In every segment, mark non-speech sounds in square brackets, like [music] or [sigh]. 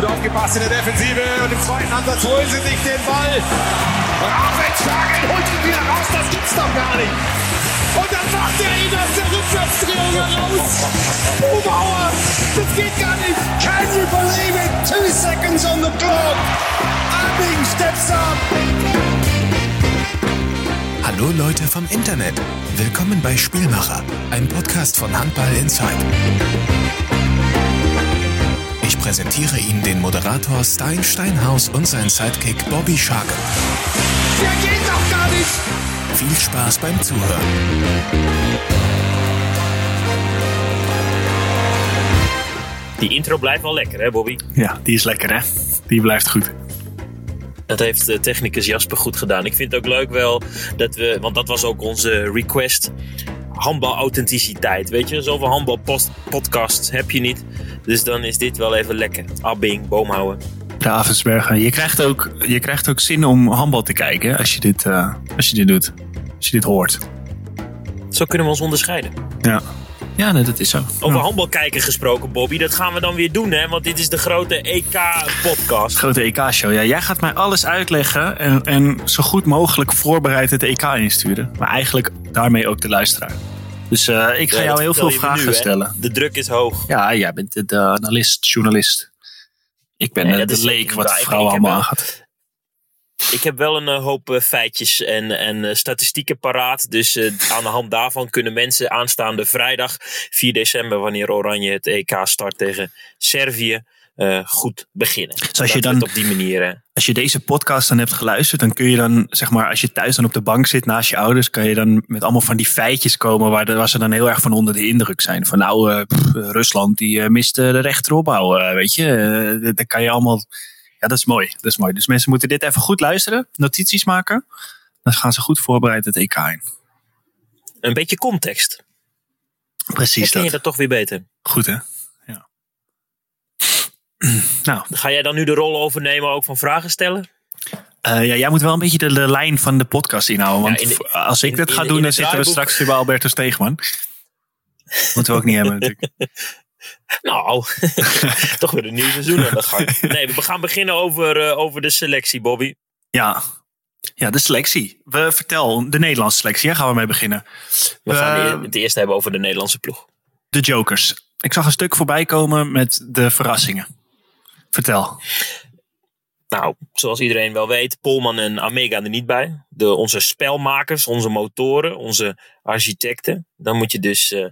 gut aufgepasst in der Defensive und im zweiten Ansatz holen sie sich den Ball. Raffenshagen holt ihn wieder raus, das gibt's doch gar nicht. Und dann macht er ihn aus der Rückwärtsdrehung heraus. Bubauer, das geht gar nicht. Can you believe it? Two seconds on the clock. Abing steps up. Hallo Leute vom Internet. Willkommen bei Spielmacher, ein Podcast von Handball Insight. Präsentiere Ihnen den Moderator Stein Steinhaus und seinen Sidekick Bobby Shark. Der geht doch gar nicht. Viel Spaß beim Zuhören. Die intro blijft wel lekker, hè, Bobby? Ja, die is lekker hè. Die blijft goed. Dat heeft de technicus Jasper goed gedaan. Ik vind het ook leuk wel dat we, want dat was ook onze request. Handbal-authenticiteit. Weet je, zoveel handbalpodcasts heb je niet. Dus dan is dit wel even lekker. Abbing, boomhouden. Ravensbergen. Je krijgt ook, je krijgt ook zin om handbal te kijken als je dit, eh, als je dit doet. Als je dit hoort. Zo kunnen we ons onderscheiden. Ja, ja nee, dat is zo. Over Ja. handbal kijken gesproken, Bobby. Dat gaan we dan weer doen, hè? Want dit is de grote EK-podcast. Grote EK-show. Ja, jij gaat mij alles uitleggen en, en zo goed mogelijk voorbereid het EK insturen. Maar eigenlijk daarmee ook de luisteraar. Dus eh, ik ga jou heel veel vragen stellen. De druk is hoog. Ja, jij bent de, de analist, journalist. Ik ben Nee, eh, de leek wat de vrouwen allemaal aangaat. Ik heb wel een eh, hoop eh, feitjes en, en eh, statistieken paraat. Dus eh, aan de hand daarvan kunnen mensen aanstaande vrijdag 4 december, wanneer Oranje het EK start tegen Servië, eh, goed beginnen. je Dat we dan- op die manier. eh, Als je deze podcast dan hebt geluisterd, dan kun je dan, zeg maar, als je thuis dan op de bank zit naast je ouders, kan je dan met allemaal van die feitjes komen waar, de, waar ze dan heel erg van onder de indruk zijn. Van nou, eh, pff, Rusland die eh, mist de rechteropbouw, weet je. Dat- kan je allemaal, ja dat is mooi, dat is mooi. Dus mensen moeten dit even goed luisteren, notities maken. Dan gaan ze goed voorbereid het EK in. een beetje context. Precies Herken je dat. dat toch weer beter? Goed hè? [clears throat] Nou, Ga jij dan nu de rol overnemen ook van vragen stellen? eh, ja, jij moet wel een beetje de, de lijn van de podcast inhouden. Want Ja, in de- als ik dit ga doen, in dan zitten we straks weer bij Alberto Steegman. Moeten we ook niet hebben [laughs] natuurlijk. Nou, [laughs] toch weer een nieuw seizoen aan de gang. Nee, we gaan beginnen over, eh, over de selectie, Bobby. Ja. ja, de selectie. We vertel de Nederlandse selectie. Daar gaan we mee beginnen. We gaan Eh, het eerst hebben over de Nederlandse ploeg. De Jokers. Ik zag een stuk voorbij komen met de verrassingen. Vertel. Nou, zoals iedereen wel weet, Polman en Amega er niet bij. De, onze spelmakers, onze motoren, onze architecten. Dan moet je dus eh,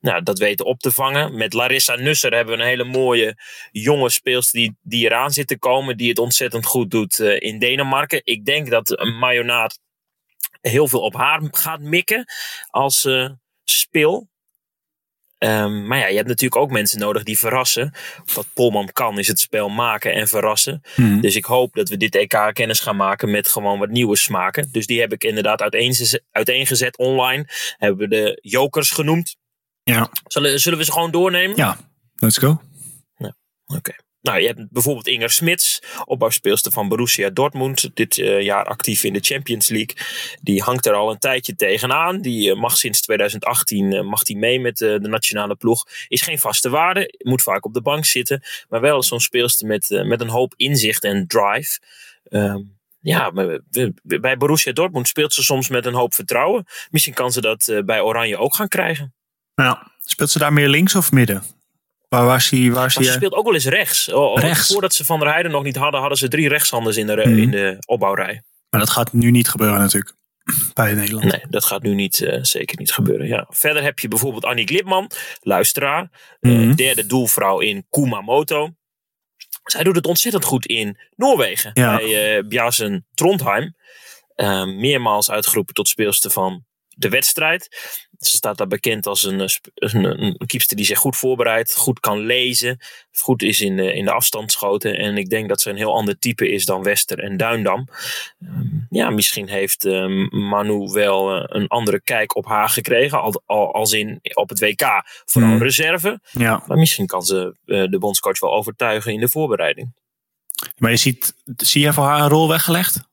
nou, dat weten op te vangen. Met Larissa Nusser hebben we een hele mooie jonge speelster die, die eraan zit te komen. Die het ontzettend goed doet eh, in Denemarken. Ik denk dat een Mayonaat heel veel op haar gaat mikken als eh, speel. Ehm, maar ja, je hebt natuurlijk ook mensen nodig die verrassen. Wat Polman kan is het spel maken en verrassen. Mhm. Dus ik hoop dat we dit EK kennis gaan maken met gewoon wat nieuwe smaken. Dus die heb ik inderdaad uiteengezet, uiteengezet online. Hebben we de jokers genoemd. Ja. Zullen, zullen we ze gewoon doornemen? ja, let's go. Oké. Nou, je hebt bijvoorbeeld Inger Smits, opbouwspeelster van Borussia Dortmund. Dit eh, jaar actief in de Champions League. Die hangt er al een tijdje tegenaan. Die eh, mag sinds 2018 eh, mag die mee met de nationale ploeg. Is geen vaste waarde. Moet vaak op de bank zitten. Maar wel zo'n speelster met, met een hoop inzicht en drive. Ehm, ja, bij Borussia Dortmund speelt ze soms met een hoop vertrouwen. Misschien kan ze dat bij Oranje ook gaan krijgen. Ja. Speelt ze daar meer links of midden? Waar, Maar ze speelt ook wel eens rechts. Rechts? Voordat ze Van der Heijden nog niet hadden, hadden ze drie rechtshanders in de, Mhm. in de opbouwrij. Maar dat gaat nu niet gebeuren natuurlijk. [clears throat] Bij Nederland. Nee, dat gaat nu niet, eh, zeker niet gebeuren. Ja. Verder heb je bijvoorbeeld Annie Glipman, luisteraar. eh, Mhm. derde doelvrouw in Kumamoto. Zij doet het ontzettend goed in Noorwegen. Ja. Bij eh Bjarsen Trondheim. Meermaals uitgeroepen tot speelster van de wedstrijd. Ze staat daar bekend als een, eh, een, een, keepster die zich goed voorbereidt, goed kan lezen, goed is in de, in de afstandsschoten. En ik denk dat ze een heel ander type is dan Wester en Duindam. Ehm, ja, misschien heeft ehm, Manu wel eh, een andere kijk op haar gekregen, al, al, als in op het WK. Vooral Mhm. reserve. Ja. Maar misschien kan ze eh, de bondscoach wel overtuigen in de voorbereiding. Maar je ziet, zie je voor haar een rol weggelegd?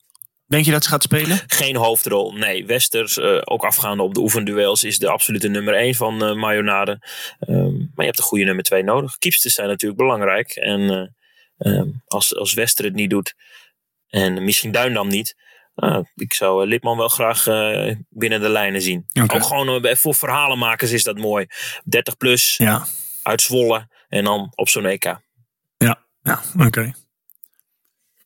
Denk je dat ze gaat spelen? [laughs] Geen hoofdrol. Nee, Westers, eh, ook afgaande op de oefenduels, is de absolute nummer 1 van eh Mayonade. Ehm, maar je hebt een goede nummer 2 nodig. Keepsters zijn natuurlijk belangrijk. En eh, Ehm, als, als Wester het niet doet en misschien Duindam niet. Nou, ik zou Lipman wel graag binnen de lijnen zien. Ook gewoon eh, voor verhalenmakers is dat mooi. 30 plus, Ja, uit Zwolle en dan op zo'n EK. ja, ja oké.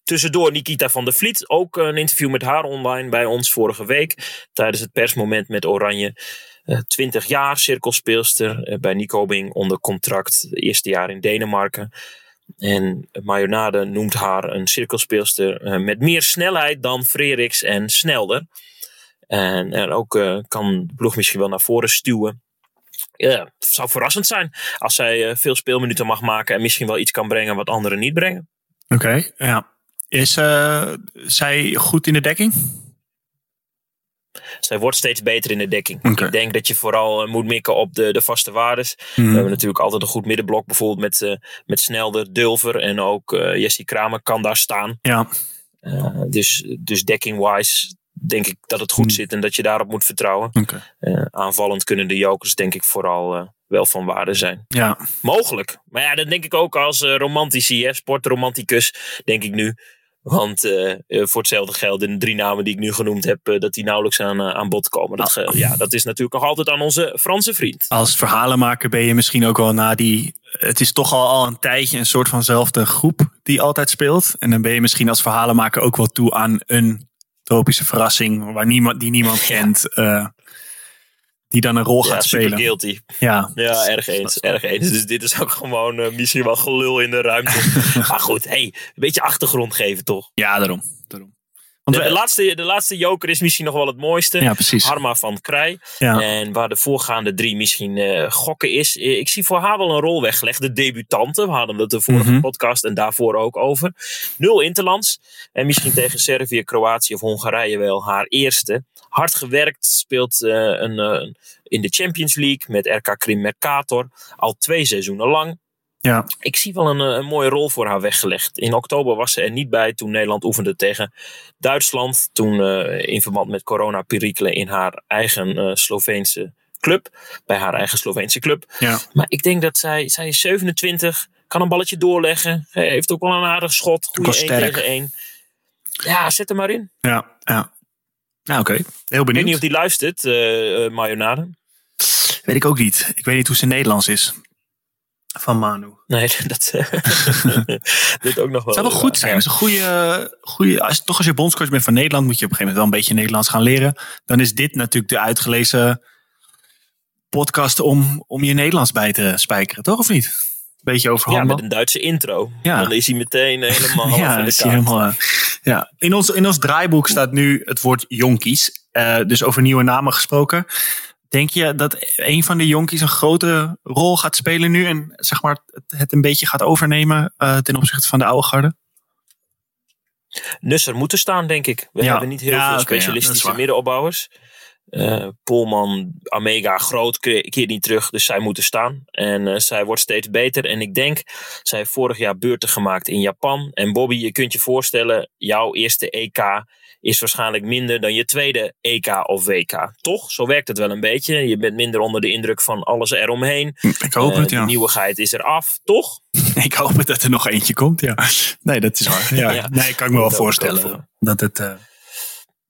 Tussendoor Nikita van der Vliet. Ook een interview met haar online bij ons vorige week. Tijdens het persmoment met Oranje. Eh, 20 jaar cirkelspeelster eh, bij Nikobing onder contract. Eerste jaar in Denemarken. En Mayonade noemt haar een cirkelspeelster eh, met meer snelheid dan Freriks en Snelder. En er ook kan de ploeg misschien wel naar voren stuwen. Ja, het zou verrassend zijn als zij veel speelminuten mag maken en misschien wel iets kan brengen wat anderen niet brengen. Oké, ja. Is eh, zij goed in de dekking? Zij wordt steeds beter in de dekking. Ik denk dat je vooral eh, moet mikken op de, de vaste waardes. Mhm. We hebben natuurlijk altijd een goed middenblok. Bijvoorbeeld met, eh, met Snelder, Dulver en ook eh Jesse Kramer kan daar staan. Ja, dus dus dekking-wise denk ik dat het goed Mhm. zit en dat je daarop moet vertrouwen. aanvallend kunnen de jokers denk ik vooral wel van waarde zijn. Ja, Mogelijk. Maar ja, dat denk ik ook als romantici, hè, sportromanticus, denk ik nu. Want eh, eh, voor hetzelfde geld in de drie namen die ik nu genoemd heb, eh, dat die nauwelijks aan, aan bod komen. Dat, ja, dat is natuurlijk nog altijd aan onze Franse vriend. als verhalenmaker ben je misschien ook wel na die... Het is toch al, al een tijdje een soort vanzelfde groep die altijd speelt. En dan ben je misschien als verhalenmaker ook wel toe aan een tropische verrassing... Waar niemand, die niemand [laughs] Ja. kent, eh, die dan een rol Ja, gaat super spelen. guilty. Ja, Ja, erg eens, erg eens. Dus dit is ook gewoon eh, misschien wel gelul in de ruimte. [laughs] maar goed, hey, een beetje achtergrond geven toch? ja daarom. daarom. Want De, laatste, de laatste joker is misschien nog wel het mooiste. ja, precies. Harma van Krij. Ja. En waar de voorgaande drie misschien eh, gokken is. Eh, Ik zie voor haar wel een rol weggelegd. De debutante. We hadden het de vorige Mhm. podcast en daarvoor ook over. Nul interlands. En misschien tegen Servië, Kroatië of Hongarije wel haar eerste. Hard gewerkt. Speelt eh, een, in de Champions League met RK Krim Mercator. Al twee seizoenen lang. Ja, Ik zie wel een, eh, een mooie rol voor haar weggelegd. In oktober was ze er niet bij toen Nederland oefende tegen Duitsland. Toen eh, in verband met corona-perikelen in haar eigen eh, Sloveense club. Bij haar eigen Sloveense club. ja. Maar ik denk dat zij, zij is 27, kan een balletje doorleggen. Heeft ook wel een aardig schot. Goede 1 sterk. tegen 1. Ja, zet hem maar in. Ja, ja. Nou, oké. Heel Ik weet benieuwd. niet of die luistert, Mayonade. Weet ik ook niet. Ik weet niet hoe ze Nederlands is. Van Manu. Nee, [laughs] dat, [laughs] dit ook nog wel. Het zou wel goed zijn. Ja. Dat is een goede, goede, als, toch als je bondscoach bent van Nederland, moet je op een gegeven moment wel een beetje Nederlands gaan leren. Dan is dit natuurlijk de uitgelezen podcast om, om je Nederlands bij te spijkeren, toch of niet? Beetje over Ja, met een Duitse intro. Ja. Dan is hij meteen helemaal [laughs] ja, de is hij helemaal, eh, ja. In, ons, in ons draaiboek staat nu het woord jonkies. Eh, dus over nieuwe namen gesproken. Denk je dat een van de jonkies een grote rol gaat spelen nu en zeg maar het, een beetje gaat overnemen eh, ten opzichte van de oude garde? Nusser moeten staan, denk ik. We Ja. hebben niet heel Ja, veel ja, specialistische waar. middenopbouwers. Eh Polman, Amega, Groot ke- keert niet terug, dus zij moeten staan. En eh, zij wordt steeds beter. En ik denk, zij heeft vorig jaar beurten gemaakt in Japan. En Bobby, je kunt je voorstellen, jouw eerste EK is waarschijnlijk minder dan je tweede EK of WK. Toch? Zo werkt het wel een beetje. Je bent minder onder de indruk van alles eromheen. Ik hoop Eh, het, De ja. nieuwigheid is eraf, toch? [laughs] Ik hoop het dat er nog eentje komt, ja. Nee, dat is waar. Ja. [laughs] Ja. Nee, kan ik me wel Dat ook wel. voorstellen. Dat het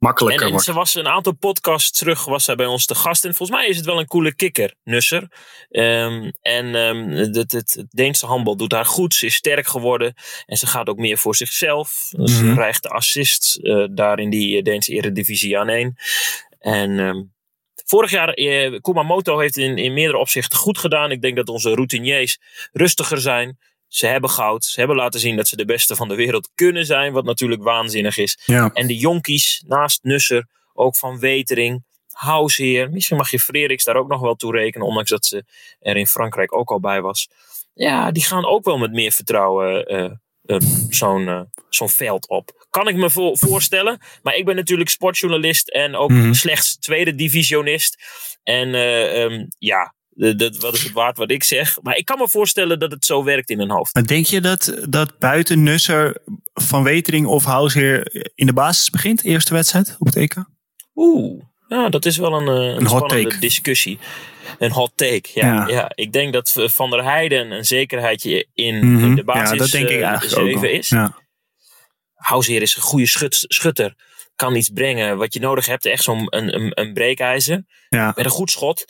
En, makkelijker en wordt. ze was een aantal podcasts terug, was zij bij ons te gast. En volgens mij is het wel een coole kikker, Nusser. Ehm, en ehm, het, het, het Deense handbal doet haar goed. Ze is sterk geworden. En ze gaat ook meer voor zichzelf. Ze Mhm. krijgt de assists eh, daar in die eh, Deense eredivisie aan één. En ehm, vorig jaar, eh, Kumamoto heeft in, in meerdere opzichten goed gedaan. Ik denk dat onze routiniers rustiger zijn. Ze hebben goud. Ze hebben laten zien dat ze de beste van de wereld kunnen zijn. Wat natuurlijk waanzinnig is. Ja. En de jonkies naast Nusser, ook van Wetering, Househeer. Misschien mag je Frederiks daar ook nog wel toe rekenen, ondanks dat ze er in Frankrijk ook al bij was. Ja, die gaan ook wel met meer vertrouwen eh, eh, zo'n eh, zo'n veld op. Kan ik me vo- voorstellen. Maar ik ben natuurlijk sportjournalist en ook Mhm. slechts tweede divisionist. En eh, ehm, ja, de- wat is het waard wat ik zeg. Maar ik kan me voorstellen dat het zo werkt in hun hoofd. Maar denk je dat, dat buiten Nusser van Wetering of Househeer in de basis begint? Eerste wedstrijd op het EK? Oeh, ja, dat is wel een, eh, een, Een hot spannende take. discussie. Een hot take, ja. Ja. ja. Ik denk dat Van der Heijden een zekerheidje in, Mhm. in de basis ja, dat denk ik eh, eigenlijk ook is. Ja. Househeer is een goede schut, schutter. Kan iets brengen. Wat je nodig hebt, echt zo'n een, een, een breekijzer. Ja. Met een goed schot.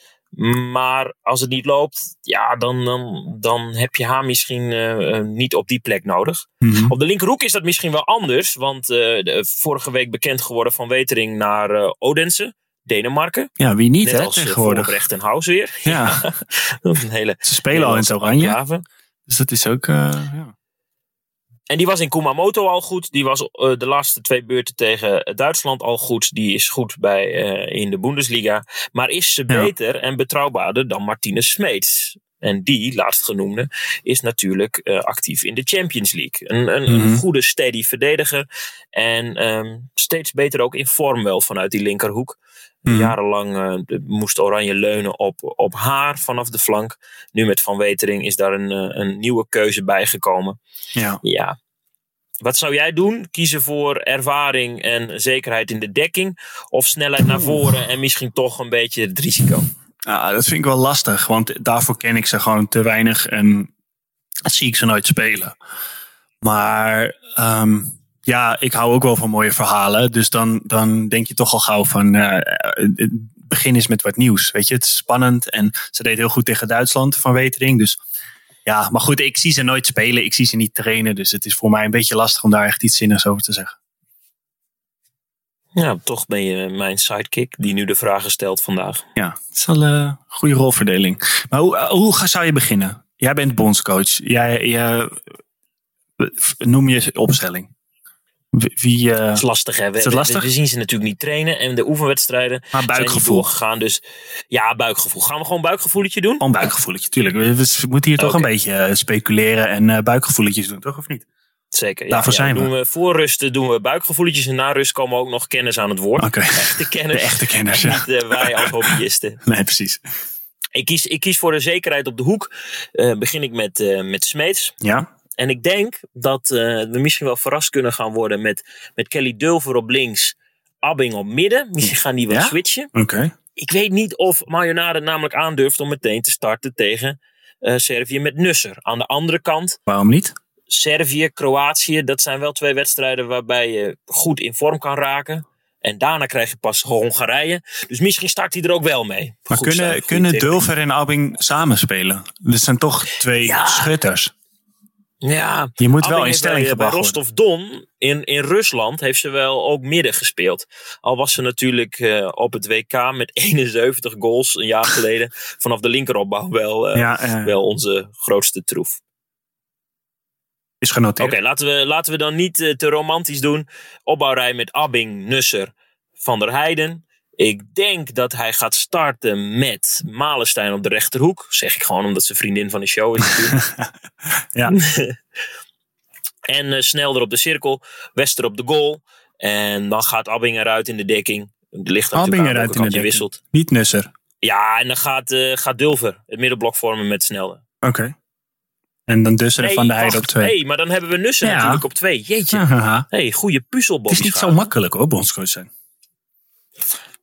Maar als het niet loopt, ja, dan, dan, dan heb je haar misschien eh, eh, niet op die plek nodig. Mhm. Op de linkerhoek is dat misschien wel anders. Want eh, de, vorige week bekend geworden van Wetering naar Odense, Denemarken. ja, wie niet Net hè, als tegenwoordig. Vorbrecht en House weer. Ja, [laughs] Dat is een hele ze spelen al in het oranje. Dus dat is ook... ja. En die was in Kumamoto al goed. Die was eh, de laatste twee beurten tegen Duitsland al goed. Die is goed bij, eh, in de Bundesliga. Maar is ze Ja. beter en betrouwbaarder dan Martinez Smeets? En die, laatstgenoemde, is natuurlijk eh, actief in de Champions League. Een, een, een Mhm. goede, steady verdediger. En ehm, steeds beter ook in vorm wel vanuit die linkerhoek. Mhm. Jarenlang de- moest Oranje leunen op, op haar vanaf de flank. Nu met Van Wetering is daar een, een nieuwe keuze bijgekomen. ja. Ja. Wat zou jij doen? Kiezen voor ervaring en zekerheid in de dekking? Of snelheid naar voren en misschien toch een beetje het risico? Dat vind ik wel lastig, want daarvoor ken ik ze gewoon te weinig en zie ik ze nooit spelen. Maar ehm, ja, ik hou ook wel van mooie verhalen, dus dan, dan denk je toch al gauw van eh, het begin is met wat nieuws. Weet je, het is spannend en ze deed heel goed tegen Duitsland van Wetering. Dus ja, maar goed, ik zie ze nooit spelen, ik zie ze niet trainen, dus het is voor mij een beetje lastig om daar echt iets zinnigs over te zeggen. Ja, toch ben je mijn sidekick die nu de vragen stelt vandaag. Ja, het is wel een goede rolverdeling. Maar hoe, hoe ga- zou je beginnen? Jij bent bondscoach. Jij, jij, noem je opstelling. Wie, eh, Dat is lastig, hè? We, Is we- lastig? we zien ze natuurlijk niet trainen en de oefenwedstrijden maar buikgevoel. doorgegaan. Dus ja, buikgevoel. Gaan we gewoon buikgevoeletje doen? Gewoon buikgevoeletje, tuurlijk. We, moeten hier toch een beetje eh, speculeren en eh, buikgevoeletjes doen, toch? Of niet? Zeker. Daarvoor ja, zijn we. doen we. Voor rust doen we buikgevoelletjes en na rust komen ook nog kennis aan het woord. Echte kennis. [laughs] De echte kenners, ja. Niet wij als [laughs] hobbyisten. Nee, precies. Ik kies, ik kies voor de zekerheid op de hoek. Begin ik met, met Smeets. Ja? En ik denk dat eh, we misschien wel verrast kunnen gaan worden met, met Kelly Dulver op links. Abbing op midden. Misschien gaan die wel Ja? switchen. Oké. Ik weet niet of Marjonade namelijk aandurft om meteen te starten tegen eh, Servië met Nusser. Aan de andere kant, Waarom niet? Servië, Kroatië, dat zijn wel twee wedstrijden waarbij je goed in vorm kan raken. En daarna krijg je pas Hongarije. Dus misschien start hij er ook wel mee. Maar Goed kunnen, goede kunnen. Dulver en Abing samenspelen? Dit zijn toch twee Ja. schutters. Ja, Je moet wel in stelling bij, bij gebracht worden. Rostov-Don in, in Rusland heeft ze wel ook midden gespeeld. Al was ze natuurlijk eh, op het WK met [laughs] 71 goals een jaar geleden vanaf de linkeropbouw wel, eh, Ja, eh, wel onze grootste troef. is genoteerd. Oké, laten, we, laten we dan niet eh, te romantisch doen. Opbouwrij met Abbing, Nusser, Van der Heijden. Ik denk dat hij gaat starten met Malenstein op de rechterhoek. Zeg ik gewoon omdat ze vriendin van de show is natuurlijk. [laughs] Ja. [laughs] En eh, Snelder op de cirkel, Wester op de goal. En dan gaat Abbing eruit in de dekking. Ligt Abbing natuurlijk aan eruit welke in de dekking. wisselt. Niet Nusser. Ja, en dan gaat, eh, gaat Dulver het middenblok vormen met Snelder. Oké. En dan Dusser en Nee, Van der Heijden op twee. Nee, maar dan hebben we Nussen Ja. natuurlijk op twee. Jeetje. Haha. hey, goede puzzel, Het is niet zo makkelijk hoor, bondscoach zijn.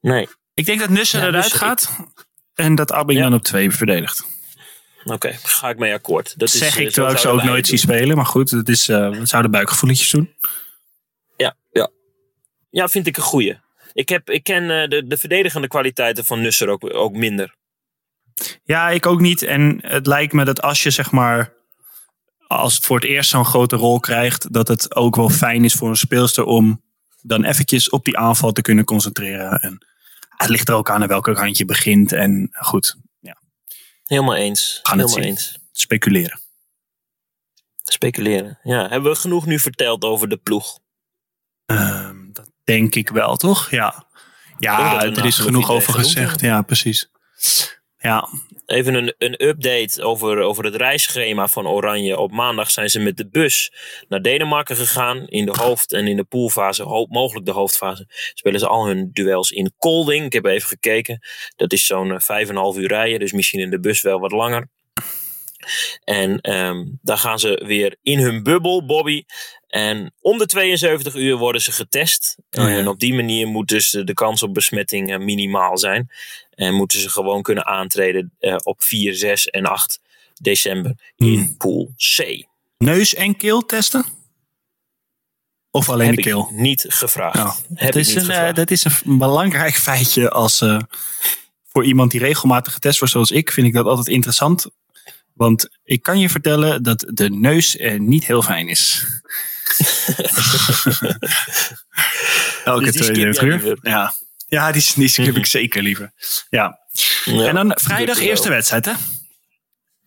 Nee. Ik denk dat Nusser Ja, eruit Nusser, gaat. En dat Ja. dan op twee verdedigt. Oké, ga ik mee akkoord. Dat zeg is, ik eh, terwijl ik ze ook nooit het zie spelen. Maar goed, dat is, eh we zouden buikgevoeletjes doen. doen. Ja, ja. ja, vind ik een goeie. Ik, heb, ik ken eh, de, de verdedigende kwaliteiten van Nusser ook, ook minder. Ja, ik ook niet. En het lijkt me dat als je zeg maar... Als het voor het eerst zo'n grote rol krijgt... Dat het ook wel fijn is voor een speelster om dan eventjes op die aanval te kunnen concentreren. En het ligt er ook aan aan welke kant je begint. En goed, Helemaal eens. Gaan het Helemaal zien. eens. speculeren. Speculeren. Ja, hebben we genoeg nu verteld over de ploeg? Ehm, dat denk ik wel, toch? Ja, ja er is genoeg over gezegd. Ja, precies. Ja, Even een, een update over, over het reisschema van Oranje. Op maandag zijn ze met de bus naar Denemarken gegaan. In de hoofd- en in de poolfase, ho- mogelijk de hoofdfase, spelen ze al hun duels in Kolding. Ik heb even gekeken. Dat is zo'n eh, vijf en een half uur rijden. Dus misschien in de bus wel wat langer. En ehm, daar gaan ze weer in hun bubbel, Bobby. En om de 72 uur worden ze getest. Oh ja. En op die manier moet dus de kans op besmetting eh, minimaal zijn. En moeten ze gewoon kunnen aantreden uh, op 4, 6 en 8 december in Hmm. Pool C. Neus en keel testen? Of alleen Heb de ik keel? niet gevraagd. Nou, Heb dat, ik is niet een, eh, gevraagd. dat is een belangrijk [laughs] feitje als eh, voor iemand die regelmatig getest wordt zoals ik, vind ik dat altijd interessant. Want ik kan je vertellen dat de neus eh, niet heel fijn is. [laughs] Elke Dus jij uur. Ja, ja die, die skip ik [laughs] zeker liever. Ja. Ja, en dan vrijdag eerste wel. wedstrijd, hè?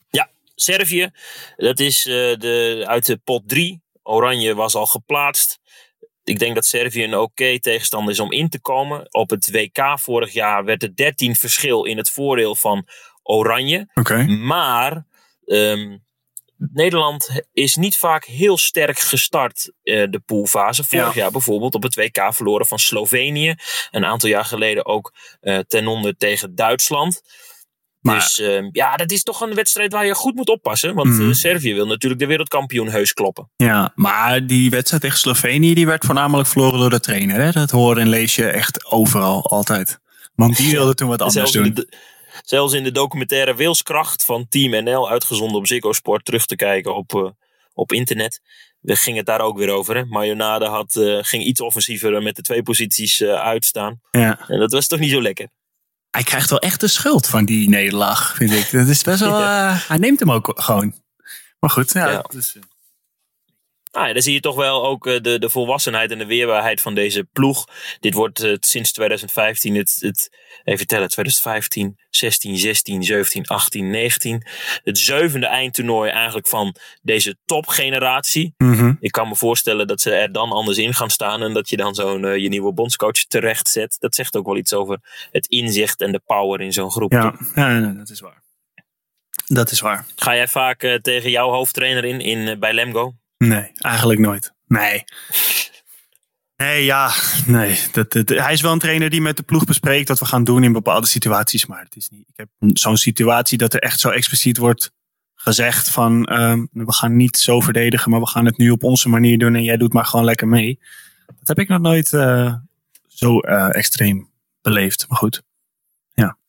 Ja, Servië. Dat is eh, de, uit de pot 3. Oranje was al geplaatst. Ik denk dat Servië een oké tegenstander is om in te komen. Op het WK vorig jaar werd er 13 verschil in het voordeel van Oranje. Oké. Maar ehm, Nederland is niet vaak heel sterk gestart, eh, de poolfase. Vorig Ja. jaar bijvoorbeeld op het WK verloren van Slovenië. Een aantal jaar geleden ook eh, ten onder tegen Duitsland. Maar- dus ehm, ja, dat is toch een wedstrijd waar je goed moet oppassen. Want Mhm. eh, Servië wil natuurlijk de wereldkampioen heus kloppen. Ja, maar die wedstrijd tegen Slovenië die werd voornamelijk verloren door de trainer. Hè? Dat hoor en lees je echt overal, altijd. Want die wilde toen wat anders zelfs, doen. de, zelfs in de documentaire Wilskracht van Team NL, uitgezonden op Ziggo Sport, terug te kijken op, eh, op internet. We gingen het daar ook weer over. Hè? Marionade had, eh, ging iets offensiever met de twee posities eh, uitstaan. Ja. En dat was toch niet zo lekker. Hij krijgt wel echt de schuld van die nederlaag, vind ik. Dat is best wel. [laughs] hij neemt hem ook gewoon. Maar goed, ja. Eh, Nou ja, dan zie je toch wel ook eh, de, de volwassenheid en de weerbaarheid van deze ploeg. Dit wordt eh, sinds 2015 het, het, even tellen, 2015, 16, 16, 17, 18, 19. Het zevende eindtoernooi eigenlijk van deze topgeneratie. mhm. Ik kan me voorstellen dat ze er dan anders in gaan staan en dat je dan zo'n eh, je nieuwe bondscoach terecht zet. Dat zegt ook wel iets over het inzicht en de power in zo'n groep. ja, ja, dat is waar. Dat is waar. Ga jij vaak tegen jouw hoofdtrainer in, in bij Lemgo? Nee, eigenlijk nooit. Nee. Nee, ja, nee. Dat, dat, hij is wel een trainer die met de ploeg bespreekt wat we gaan doen in bepaalde situaties. Maar het is niet. Ik heb zo'n situatie dat er echt zo expliciet wordt gezegd van ehm, we gaan niet zo verdedigen, maar we gaan het nu op onze manier doen en jij doet maar gewoon lekker mee. Dat heb ik nog nooit eh, zo eh, extreem beleefd. Maar goed.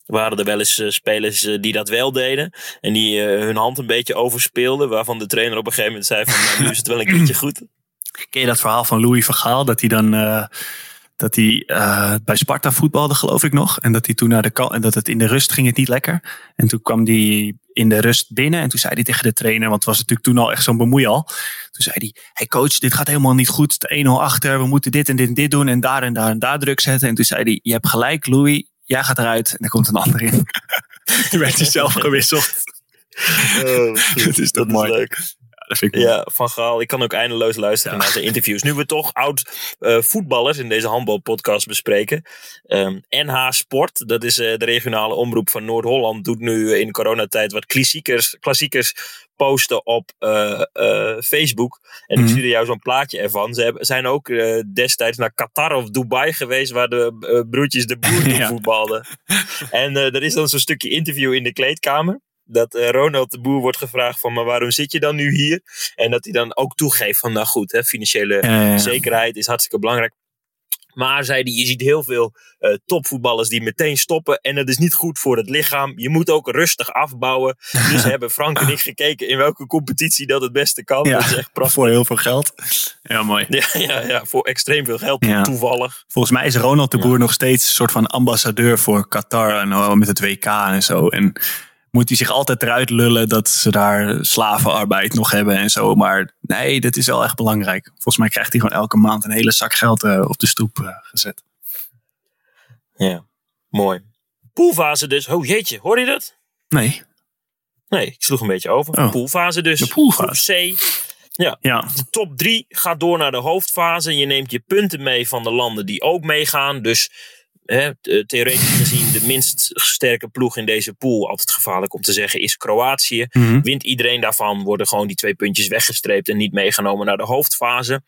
Waren er wel eens eh, spelers eh, die dat wel deden. En die eh, hun hand een beetje overspeelden. Waarvan de trainer op een gegeven moment zei van nou, nu is het wel een keertje goed. Ken je dat verhaal van Louis van Gaal? Dat hij dan dat hij, bij Sparta voetbalde, geloof ik nog. En dat hij toen naar de en dat het in de rust ging het niet lekker. En toen kwam hij in de rust binnen. En toen zei hij tegen de trainer, want het was natuurlijk toen al echt zo'n bemoeial. Toen zei hij: Hey coach, dit gaat helemaal niet goed. Het is 1-0 achter. We moeten dit en dit en dit doen. En daar en daar en daar druk zetten. En toen zei hij: Je hebt gelijk, Louis. Jij gaat eruit. En er komt een ander in. [laughs] toen werd hij zelf [laughs] gewisseld. [laughs] Dat is mooi. leuk. Ja, dat vind ik mooi. Ja, Van Gaal. Ik kan ook eindeloos luisteren Ja. naar zijn interviews. Nu we toch oud eh, voetballers in deze handbalpodcast bespreken. Ehm, NH Sport, dat is eh, de regionale omroep van Noord-Holland, doet nu in coronatijd wat klassiekers, klassiekers posten op eh, eh, Facebook. En ik Mhm. stuurde jou zo'n plaatje ervan. Ze hebben, zijn ook eh, destijds naar Qatar of Dubai geweest, waar de eh, broertjes de boer [laughs] Ja. voetbalden. En eh, er is dan zo'n stukje interview in de kleedkamer. Dat eh, Ronald de Boer wordt gevraagd van, maar waarom zit je dan nu hier? En dat hij dan ook toegeeft van, nou goed, hè, financiële zekerheid is hartstikke belangrijk. Maar zei hij, je ziet heel veel eh, topvoetballers die meteen stoppen. En dat is niet goed voor het lichaam. Je moet ook rustig afbouwen. Dus [laughs] hebben Frank en ik gekeken in welke competitie dat het beste kan. Ja. Dat is echt prachtig. Voor heel veel geld. Ja, mooi. Ja, ja, ja, voor extreem veel geld Ja. toevallig. Volgens mij is Ronald de Boer nog steeds een soort van ambassadeur voor Qatar en met het WK en zo. En moet hij zich altijd eruit lullen dat ze daar slavenarbeid nog hebben en zo. Maar nee, dat is wel echt belangrijk. Volgens mij krijgt hij gewoon elke maand een hele zak geld eh, op de stoep eh, gezet. Ja, mooi. Poolfase dus. Oh jeetje, hoor je dat? Nee, Nee, ik sloeg een beetje over. Oh. Poolfase dus. De poolfase. Groep C. ja. De top 3 gaat door naar de hoofdfase. Je neemt je punten mee van de landen die ook meegaan. Dus hè, t- theoretisch gezien de minst sterke ploeg in deze pool, altijd gevaarlijk om te zeggen, is Kroatië. Mhm. Wint iedereen daarvan, worden gewoon die twee puntjes weggestreept en niet meegenomen naar de hoofdfase.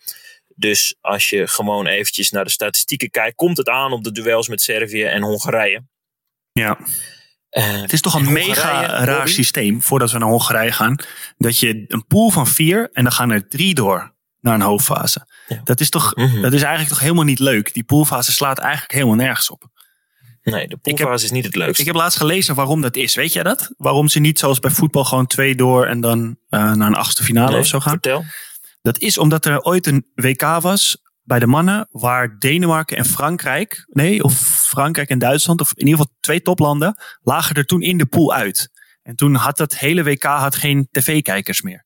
Dus als je gewoon eventjes naar de statistieken kijkt, komt het aan op de duels met Servië en Hongarije. ja. Eh, Het is toch een en mega raar systeem, voordat we naar Hongarije gaan. Dat je een pool van vier en dan gaan er drie door naar een hoofdfase. Ja. Dat, is toch, Mhm. dat is eigenlijk toch helemaal niet leuk. Die poolfase slaat eigenlijk helemaal nergens op. Nee, de poolfase is niet het leukste. Ik heb laatst gelezen waarom dat is. Weet jij dat? Waarom ze niet zoals bij voetbal gewoon twee door en dan uh, naar een achtste finale Nee, of zo gaan? Vertel. Dat is omdat er ooit een WK was bij de mannen waar Denemarken en Frankrijk, nee, of Frankrijk en Duitsland, of in ieder geval twee toplanden, lagen er toen in de pool uit. En toen had dat hele WK had geen tv-kijkers meer.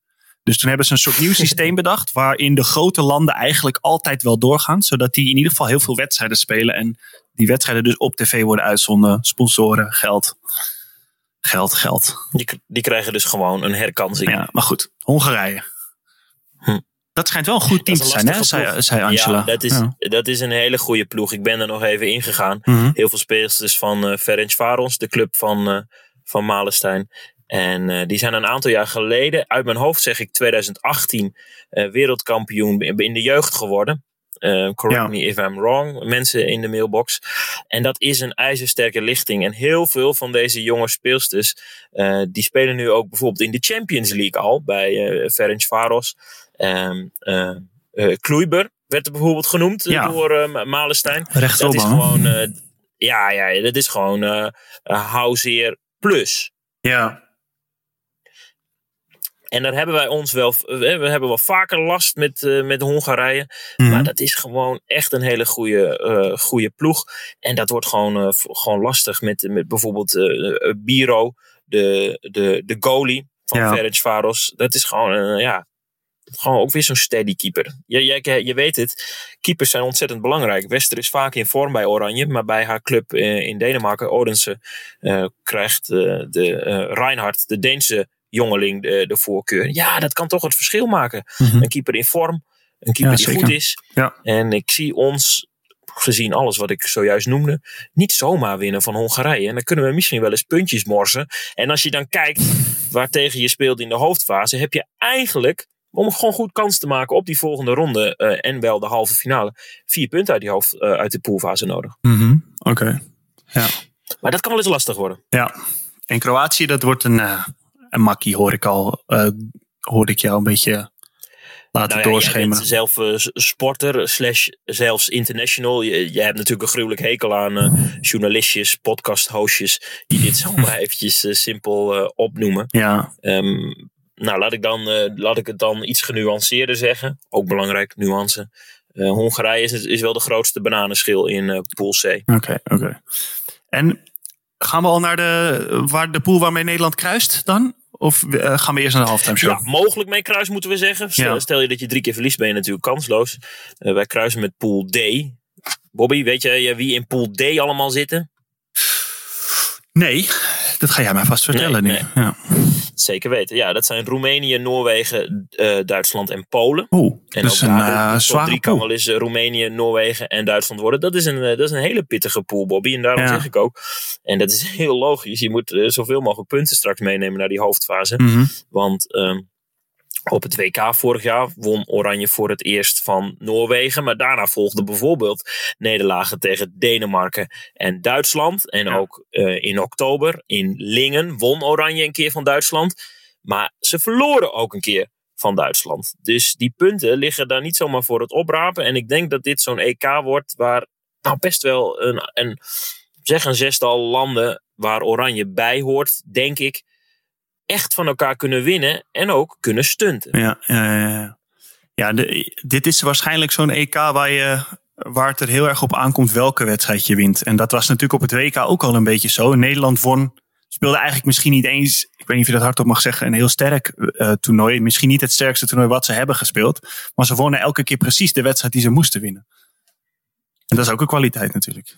Dus toen hebben ze een soort nieuw [laughs] systeem bedacht, waarin de grote landen eigenlijk altijd wel doorgaan, zodat die in ieder geval heel veel wedstrijden spelen en die wedstrijden dus op tv worden uitzonden, sponsoren, geld. Geld, geld. Die, die krijgen dus gewoon een herkansing. Ja, maar goed, Hongarije. Hm. Dat schijnt wel een goed team te zijn, hè? Zei, zei Angela. Ja, dat is, Ja. dat is een hele goede ploeg. Ik ben er nog even ingegaan. Mhm. Heel veel spelers van eh Ferenc Varons, de club van, eh van Malenstein. En eh, die zijn een aantal jaar geleden, uit mijn hoofd zeg ik 2018, eh, wereldkampioen in de jeugd geworden. Eh, correct Ja. me if I'm wrong, mensen in de mailbox. En dat is een ijzersterke lichting. En heel veel van deze jonge speelsters, die spelen nu ook bijvoorbeeld in de Champions League al, bij eh Ferenc Varos. Ehm eh eh, Kluiber werd er bijvoorbeeld genoemd Ja. door Malenstein. Rechtsop, Dat is gewoon, ja, ja, dat is gewoon uh, Houseer plus. Ja. En daar hebben wij ons wel, eh, we hebben wel vaker last met, eh, met Hongarije. Mhm. Maar dat is gewoon echt een hele goede, eh, goede ploeg. En dat wordt gewoon, gewoon lastig met, met bijvoorbeeld Biro, de, de, de goalie van Ja. Ferenc Varos. Dat is gewoon, ja, gewoon ook weer zo'n steady keeper. Je, je, je weet het, keepers zijn ontzettend belangrijk. Wester is vaak in vorm bij Oranje, maar bij haar club in Denemarken, Odense, krijgt de Reinhard, de Deense jongeling, de, de voorkeur. Ja, dat kan toch het verschil maken. Mhm. Een keeper in vorm, een keeper Ja, die zeker. goed is. Ja. En ik zie ons, gezien alles wat ik zojuist noemde, niet zomaar winnen van Hongarije. En dan kunnen we misschien wel eens puntjes morsen. En als je dan kijkt waar tegen je speelt in de hoofdfase, heb je eigenlijk, om gewoon goed kans te maken op die volgende ronde eh, en wel de halve finale, vier punten uit, die hoofd, eh, uit de poolfase nodig. Mhm. Oké. Ja. Maar dat kan wel eens lastig worden. ja. En Kroatië, dat wordt een, eh, een makkie, hoor ik al. eh hoorde ik jou een beetje laten Nou ja, doorschemeren. zelf eh, sporter, slash zelfs international. Je, hebt natuurlijk een gruwelijk hekel aan eh, journalistjes, podcast-hostjes, die dit [laughs] zomaar eventjes eh, simpel opnoemen. Ja. Ehm, nou, laat ik, dan, laat ik het dan iets genuanceerder zeggen. Ook belangrijk, nuance. Hongarije is, is wel de grootste bananenschil in Pool C. Oké, oké. En gaan we al naar de, waar, de pool waarmee Nederland kruist dan? Of eh, gaan we eerst naar de halftime show? Ja, mogelijk mee kruis moeten we zeggen. Stel, Ja. stel je dat je drie keer verliest, ben je natuurlijk kansloos. Eh, wij kruisen met Pool D. Bobby, weet jij wie in Pool D allemaal zitten? Nee, dat ga jij mij vast vertellen Nee, nu. nee. Ja. Zeker weten. Ja, dat zijn Roemenië, Noorwegen, eh, Duitsland en Polen. Oeh, En dat is een top zware drie kan wel eens Roemenië, Noorwegen en Duitsland worden. Dat is een, eh, dat is een hele pittige pool, Bobby. En daarom Ja. zeg ik ook. En dat is [laughs] heel logisch. Je moet zoveel mogelijk punten straks meenemen naar die hoofdfase. Mhm. Want ehm, op het WK vorig jaar won Oranje voor het eerst van Noorwegen. Maar daarna volgden bijvoorbeeld nederlagen tegen Denemarken en Duitsland. En Ja. ook eh, in oktober in Lingen won Oranje een keer van Duitsland. Maar ze verloren ook een keer van Duitsland. Dus die punten liggen daar niet zomaar voor het oprapen. En ik denk dat dit zo'n EK wordt waar nou best wel een, een, zeg een zestal landen waar Oranje bij hoort, denk ik, echt van elkaar kunnen winnen en ook kunnen stunten. Ja, ja, ja, de, dit is waarschijnlijk zo'n EK waar, je, waar het er heel erg op aankomt welke wedstrijd je wint. En dat was natuurlijk op het WK ook al een beetje zo. Nederland won, speelde eigenlijk misschien niet eens, ik weet niet of je dat hardop mag zeggen, een heel sterk eh, toernooi. Misschien niet het sterkste toernooi wat ze hebben gespeeld. Maar ze wonnen elke keer precies de wedstrijd die ze moesten winnen. En dat is ook een kwaliteit natuurlijk.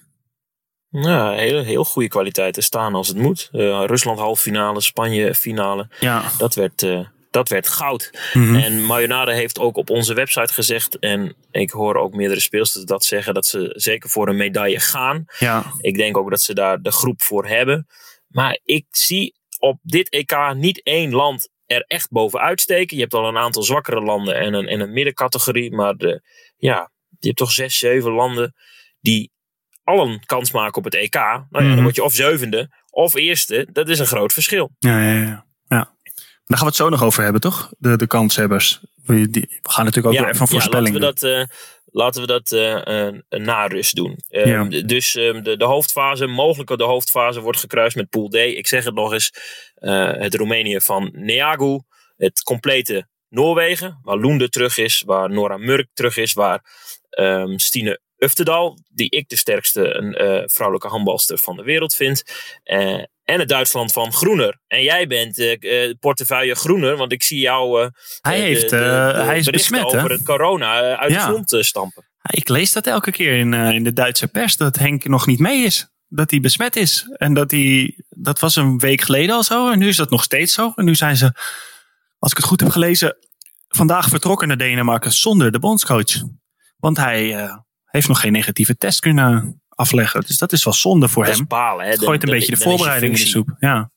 Ja, heel, heel goede kwaliteiten staan als het moet. Eh, Rusland halve finale, Spanje finale. Ja. Dat werd, eh, dat werd goud. Mhm. En Mayonade heeft ook op onze website gezegd, en ik hoor ook meerdere speelsters dat zeggen, dat ze zeker voor een medaille gaan. ja. Ik denk ook dat ze daar de groep voor hebben. Maar ik zie op dit EK niet één land er echt bovenuit steken. Je hebt al een aantal zwakkere landen en een, en een middencategorie. Maar de, ja, je hebt toch zes, zeven landen die allen kans maken op het EK. Nou ja, Mhm. dan word je of zevende of eerste. Dat is een groot verschil. Ja, ja, ja. ja. Daar gaan we het zo nog over hebben, toch? De, de kanshebbers. We die- we gaan natuurlijk ook weer even een ja, voorspelling laten we dat, eh, laten we dat uh, na rust doen. Ja. Dus ehm, de, de, hoofdfase, mogelijke de hoofdfase, wordt gekruist met Pool D. Ik zeg het nog eens: het Roemenië van Neagu, het complete Noorwegen, waar Loende terug is, waar Nora Murk terug is, waar um, Stine Uftedal, die ik de sterkste uh, vrouwelijke handbalster van de wereld vind. Uh, en het Duitsland van Groener. En jij bent uh, portefeuille Groener, want ik zie jou hij heeft, de, de, hij is besmet, over het corona uit ja. de grond stampen. Ik lees dat elke keer in, in de Duitse pers, dat Henk nog niet mee is. Dat hij besmet is. En dat hij, dat was een week geleden al zo. En nu is dat nog steeds zo. En nu zijn ze, als ik het goed heb gelezen, vandaag vertrokken naar Denemarken zonder de bondscoach. Want hij heeft nog geen negatieve test kunnen afleggen. Dus dat is wel zonde voor dat hem. Balen, hè? Gooit een beetje de voorbereiding in de soep. Ja.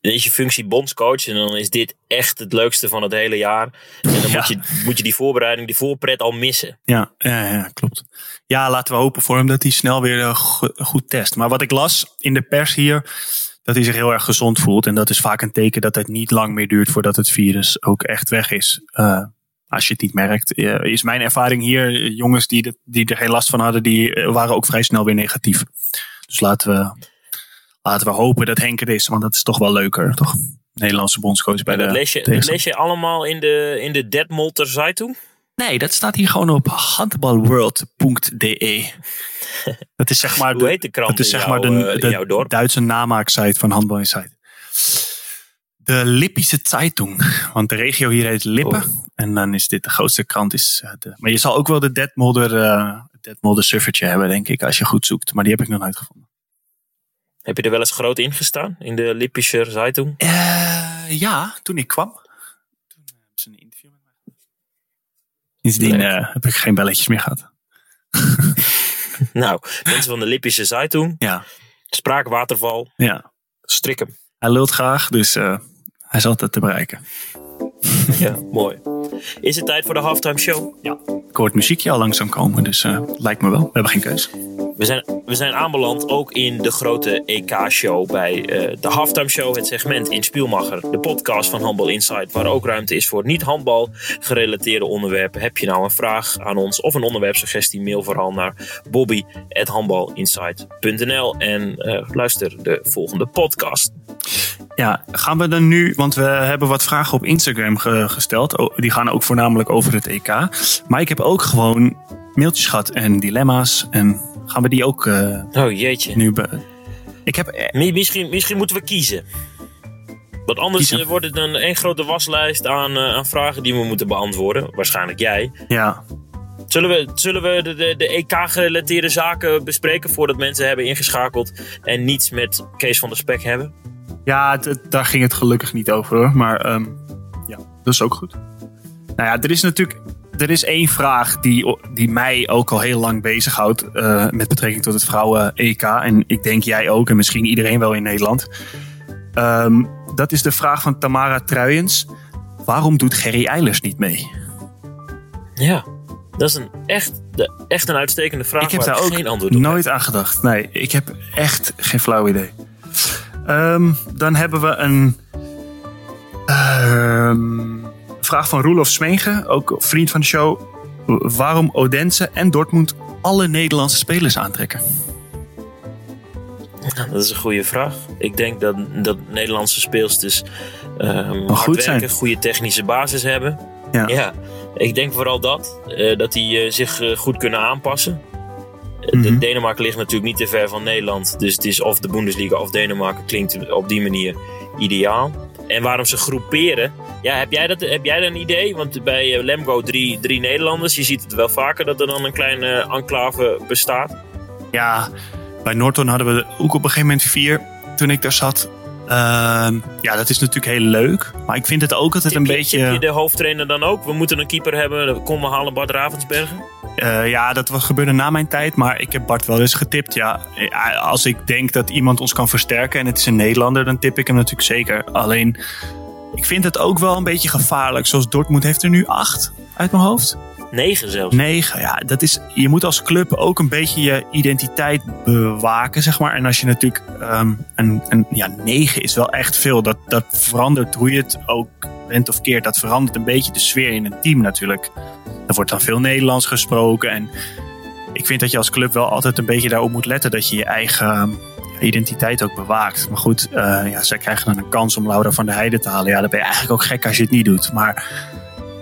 Dan is je functie bondscoach en dan is dit echt het leukste van het hele jaar. En dan moet, je, moet je die voorbereiding, die voorpret al missen. Ja, ja, ja, klopt. Ja, laten we hopen voor hem dat hij snel weer uh, goed test. Maar wat ik las in de pers hier, dat hij zich heel erg gezond voelt. En dat is vaak een teken dat het niet lang meer duurt voordat het virus ook echt weg is. Uh, als je het niet merkt, eh, is mijn ervaring hier, eh, jongens die, die er geen last van hadden, die eh, waren ook vrij snel weer negatief. Dus laten we, laten we hopen dat Henk er is, want dat is toch wel leuker, toch? Nederlandse bondscoach bij de. Lees je, lees je allemaal in de, in de Detmolter Zeitung? Nee, dat staat hier gewoon op handballworld.de. Dat is zeg maar de, Hoe heet de krant dat is zeg maar de, de Duitse namaaksite van Handball Insight. De Lippische Zeitung. Want de regio hier heet Lippen. Oh. En dan is dit de grootste krant. Is, uh, de, maar je zal ook wel de Detmolder, uh, Detmolder suffertje hebben, denk ik, als je goed zoekt. Maar die heb ik nog nooit gevonden. Heb je er wel eens groot in gestaan? In de Lippische Zeitung? Uh, ja, toen ik kwam. Toen hebben ze een interview met mij. Sindsdien heb ik geen belletjes meer gehad. [laughs] nou, mensen van de Lippische Zeitung. Ja. Spraakwaterval. Ja. Strik hem. Hij lult graag, dus hij is altijd te bereiken. [laughs] Ja, mooi. Is het tijd voor de halftime show? Ja. Ik hoor het muziekje al langzaam komen, dus uh, lijkt me wel. We hebben geen keus. We zijn, we zijn aanbeland ook in de grote EK-show bij uh, de halftime show, het segment in Spielmacher, de podcast van Handbal Insight, waar ook ruimte is voor niet-handbal gerelateerde onderwerpen. Heb je nou een vraag aan ons of een onderwerpsuggestie, mail vooral naar bobby.handbalinsight.nl en uh, luister de volgende podcast. Ja, gaan we dan nu, want we hebben wat vragen op Instagram gesteld. Die gaan ook voornamelijk over het EK. Maar ik heb ook gewoon mailtjes gehad en dilemma's. En gaan we die ook uh, oh, jeetje. nu... Ik heb... Eh, misschien, misschien moeten we kiezen. Want anders kiezen. wordt het dan één grote waslijst aan, aan vragen die we moeten beantwoorden. Waarschijnlijk jij. Ja. Zullen we, zullen we de, de, de EK-gerelateerde zaken bespreken voordat mensen hebben ingeschakeld en niets met Kees van der Spek hebben? Ja, daar ging het gelukkig niet over hoor. Maar um, ja, dat is ook goed. Nou ja, er is natuurlijk er is één vraag die, die mij ook al heel lang bezighoudt uh, met betrekking tot het vrouwen-EK. En ik denk jij ook en misschien iedereen wel in Nederland. Um, dat is de vraag van Tamara Truijens. Waarom doet Gerry Eilers niet mee? Ja, dat is een echt, de, echt een uitstekende vraag. Ik heb daar ook nooit aan gedacht. Nee, ik heb echt geen flauw idee. Um, dan hebben we een um, vraag van Roelof Smegen, ook vriend van de show. Waarom Odense en Dortmund alle Nederlandse spelers aantrekken? Dat is een goede vraag. Ik denk dat, dat Nederlandse speelsters um, hard werken, zijn. goede technische basis hebben. Ja. ja. ik denk vooral dat. Uh, dat die uh, zich uh, goed kunnen aanpassen. Mm -hmm. Denemarken ligt natuurlijk niet te ver van Nederland. Dus het is of de Bundesliga of Denemarken klinkt op die manier ideaal. En waarom ze groeperen. Ja, heb jij, dat, heb jij dat een idee? Want bij Lemgo drie, drie Nederlanders. Je ziet het wel vaker dat er dan een kleine enclave bestaat. Ja, bij Norton hadden we ook op een gegeven moment vier toen ik daar zat. Uh, ja, dat is natuurlijk heel leuk. Maar ik vind het ook altijd een beetje... Heb je de hoofdtrainer dan ook? We moeten een keeper hebben. Kom we halen Bart Ravensbergen? Uh, ja, dat gebeurde na mijn tijd. Maar ik heb Bart wel eens getipt. Ja, als ik denk dat iemand ons kan versterken en het is een Nederlander, dan tip ik hem natuurlijk zeker. Alleen, ik vind het ook wel een beetje gevaarlijk. Zoals Dortmund heeft er nu acht uit mijn hoofd. Negen zelfs. Negen, ja. Dat is, je moet als club ook een beetje je identiteit bewaken, zeg maar. En als je natuurlijk... Um, een, een, ja, negen is wel echt veel. Dat, dat verandert hoe je het ook bent of keert, dat verandert een beetje de sfeer in een team natuurlijk. Er wordt dan veel Nederlands gesproken. En ik vind dat je als club wel altijd een beetje daarop moet letten dat je je eigen identiteit ook bewaakt. Maar goed, uh, ja, zij krijgen dan een kans om Laura van der Heijden te halen. Ja, dan ben je eigenlijk ook gek als je het niet doet. Maar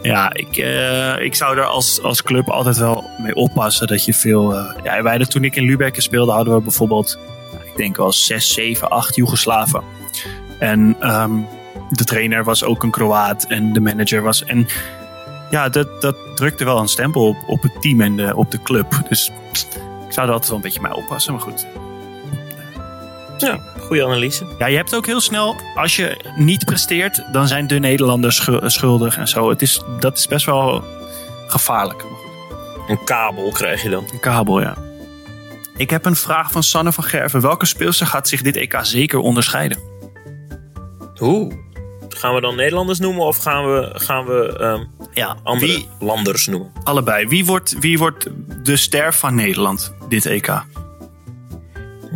ja, ik, uh, ik zou er als, als club altijd wel mee oppassen dat je veel. Uh, ja, wij toen ik in Lübeck speelde, hadden we bijvoorbeeld, ik denk wel 6, 7, 8 Joegoslaven. En um, de trainer was ook een Kroaat en de manager was. En ja, dat, dat drukte wel een stempel op, op het team en de, op de club. Dus ik zou er altijd wel een beetje mee oppassen. Maar goed, ja, goede analyse. Ja, je hebt ook heel snel, als je niet presteert, dan zijn de Nederlanders schuldig en zo. Het is, dat is best wel gevaarlijk. Een kabel krijg je dan. Een kabel, ja. Ik heb een vraag van Sanne van Gerven. Welke speelster gaat zich dit EK zeker onderscheiden? Oeh. Gaan we dan Nederlanders noemen of gaan we, gaan we um, ja, andere wie, landers noemen? Allebei. Wie wordt, wie wordt de ster van Nederland dit EK?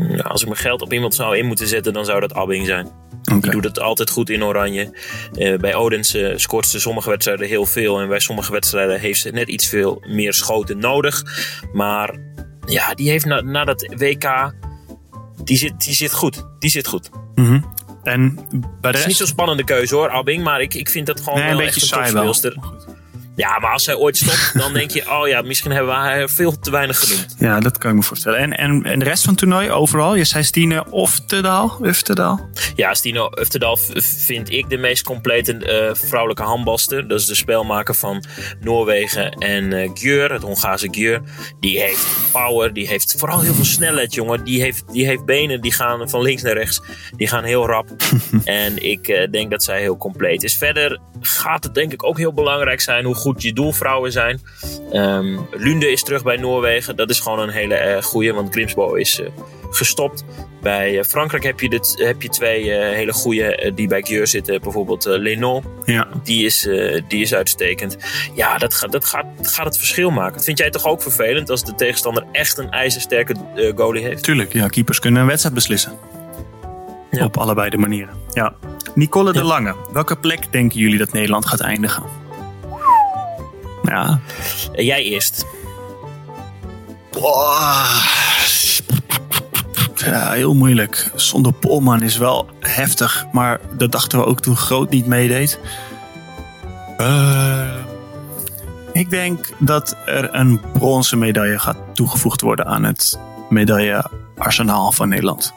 Ja, als ik mijn geld op iemand zou in moeten zetten, dan zou dat Abbing zijn. Okay. Die doet het altijd goed in oranje. Uh, bij Odens uh, scoort ze sommige wedstrijden heel veel. En bij sommige wedstrijden heeft ze net iets veel meer schoten nodig. Maar ja, die heeft na, na dat WK. Die zit, die zit goed. Die zit goed. Mm -hmm. En bij de Het is niet zo'n spannende keuze hoor, Abbing. Maar ik, ik vind dat gewoon nee, een echt beetje een saai. Ja, maar als zij ooit stopt, [laughs] dan denk je, oh ja, misschien hebben we haar veel te weinig genoemd. Ja, dat kan ik me voorstellen. En, en, en de rest van het toernooi overal? Je zei Stine Oftedaal? Uftedal? Ja, Stine Uftedal vind ik de meest complete uh, vrouwelijke handbalster. Dat is de spelmaker van Noorwegen en uh, Gjör, het Hongaarse Gjör. Die heeft power, die heeft vooral heel veel snelheid, jongen. Die heeft, die heeft benen, die gaan van links naar rechts. Die gaan heel rap. [laughs] en ik uh, denk dat zij heel compleet is. Verder gaat het denk ik ook heel belangrijk zijn hoe goed je doelvrouwen zijn. Um, Lunde is terug bij Noorwegen. Dat is gewoon een hele uh, goede, want Grimsbo is uh, gestopt. Bij uh, Frankrijk heb je, dit, heb je twee hele goede die bij Gjeur zitten. Bijvoorbeeld Lenon. Ja. Die, is, die is uitstekend. Ja, dat, gaat, dat gaat, gaat het verschil maken. vind jij toch ook vervelend als de tegenstander echt een ijzersterke goalie heeft? Tuurlijk, ja. Keepers kunnen een wedstrijd beslissen. Ja. Op allebei de manieren. Ja. Nicole de. Lange. Welke plek denken jullie dat Nederland gaat eindigen? Ja. Jij eerst. Boah. Ja, heel moeilijk. Zonder Polman is wel heftig. Maar dat dachten we ook toen Groot niet meedeed. Uh, ik denk dat er een bronzen medaille gaat toegevoegd worden aan het medaillearsenaal van Nederland.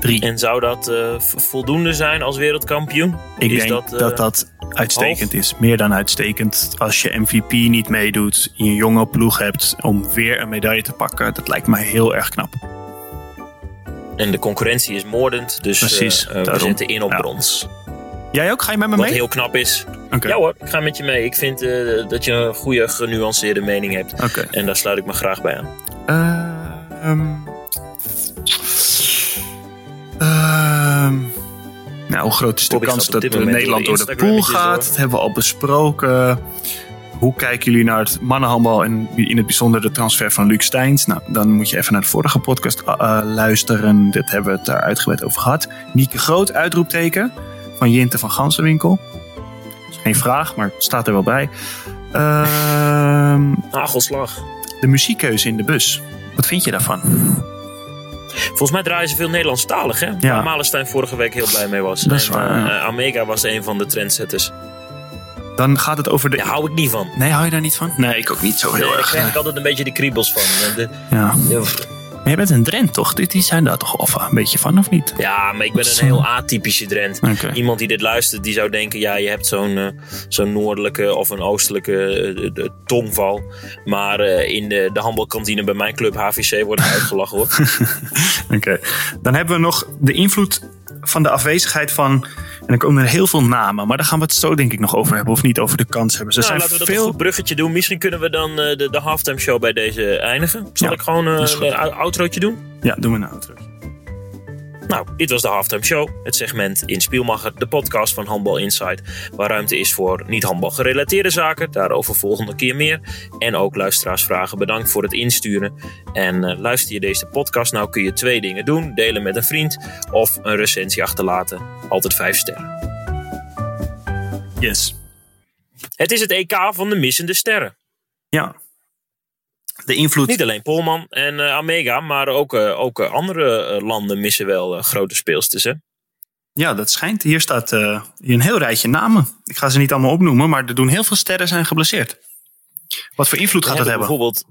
Drie. En zou dat uh, voldoende zijn als wereldkampioen? Ik is denk dat, dat, uh, dat uitstekend is. Meer dan uitstekend. Als je MVP niet meedoet, je een jonge ploeg hebt om weer een medaille te pakken, dat lijkt mij heel erg knap. En de concurrentie is moordend, dus Precies, uh, we zitten in op ja. brons. Jij ook? Ga je met me Wat mee? heel knap is. Okay. Ja hoor, ik ga met je mee. Ik vind uh, dat je een goede, genuanceerde mening hebt. Okay. En daar sluit ik me graag bij aan. Uh, um, uh, nou, hoe groot is de Bobby kans dat Nederland door de de pool gaat? door. Dat hebben we al besproken. Hoe kijken jullie naar het mannenhandbal en in het bijzonder de transfer van Luc Steins? Nou, dan moet je even naar de vorige podcast uh, luisteren. Dit hebben we het daar uitgebreid over gehad. Nieke Groot, uitroepteken van Jinte van Gansenwinkel. Dat is geen vraag, maar het staat er wel bij. Uh, Hagelslag. de muziekkeuze in de bus. Wat vind je daarvan? Volgens mij draaien ze veel Nederlandstalig, hè? Ja. Waar Malenstein vorige week heel blij mee was. Dat is en, waar, uh, Amega was een van de trendsetters. Dan gaat het over de. Daar hou ik niet van. Nee, hou je daar niet van? Nee, ik ook niet zo heel Nee, daar erg. krijg ik altijd een beetje de kriebels van. De, Ja. ja, Maar jij bent een Drent, toch? Die, die zijn daar toch wel een beetje van, of niet? ja, maar ik ben een heel atypische Drent. Iemand die dit luistert, die zou denken... ja, je hebt zo'n eh, zo'n noordelijke of een oostelijke eh, de- tongval. Maar eh, in de, de handbalkantine bij mijn club HVC wordt het uitgelachen, hoor. [laughs] Oké. Dan hebben we nog de invloed van de afwezigheid van. En dan komen er heel veel namen, maar daar gaan we het zo denk ik nog over hebben, of niet over de kans hebben. Ze Nou, zijn laten we dat veel. een bruggetje doen. Misschien kunnen we dan eh, de, de halftime show bij deze eindigen. Zal Ja, ik gewoon eh, een ou- outrootje doen? Ja, doen we nou terug. Nou, dit was de Halftime Show, het segment in Spielmacher, de podcast van Handbal Insight, waar ruimte is voor niet-handbal gerelateerde zaken, daarover volgende keer meer. En ook luisteraarsvragen, bedankt voor het insturen. En eh, luister je deze podcast nou kun je twee dingen doen, delen met een vriend of een recensie achterlaten, altijd vijf sterren. Yes. Het is het EK van de missende sterren. Ja. De invloed. Niet alleen Polman en eh, Amega, maar ook, eh, ook eh, andere landen missen wel grote speelsters. Hè? Ja, dat schijnt. Hier staat eh, hier een heel rijtje namen. Ik ga ze niet allemaal opnoemen, maar er doen heel veel sterren zijn geblesseerd. Wat voor invloed gaat dat hebben? Bijvoorbeeld,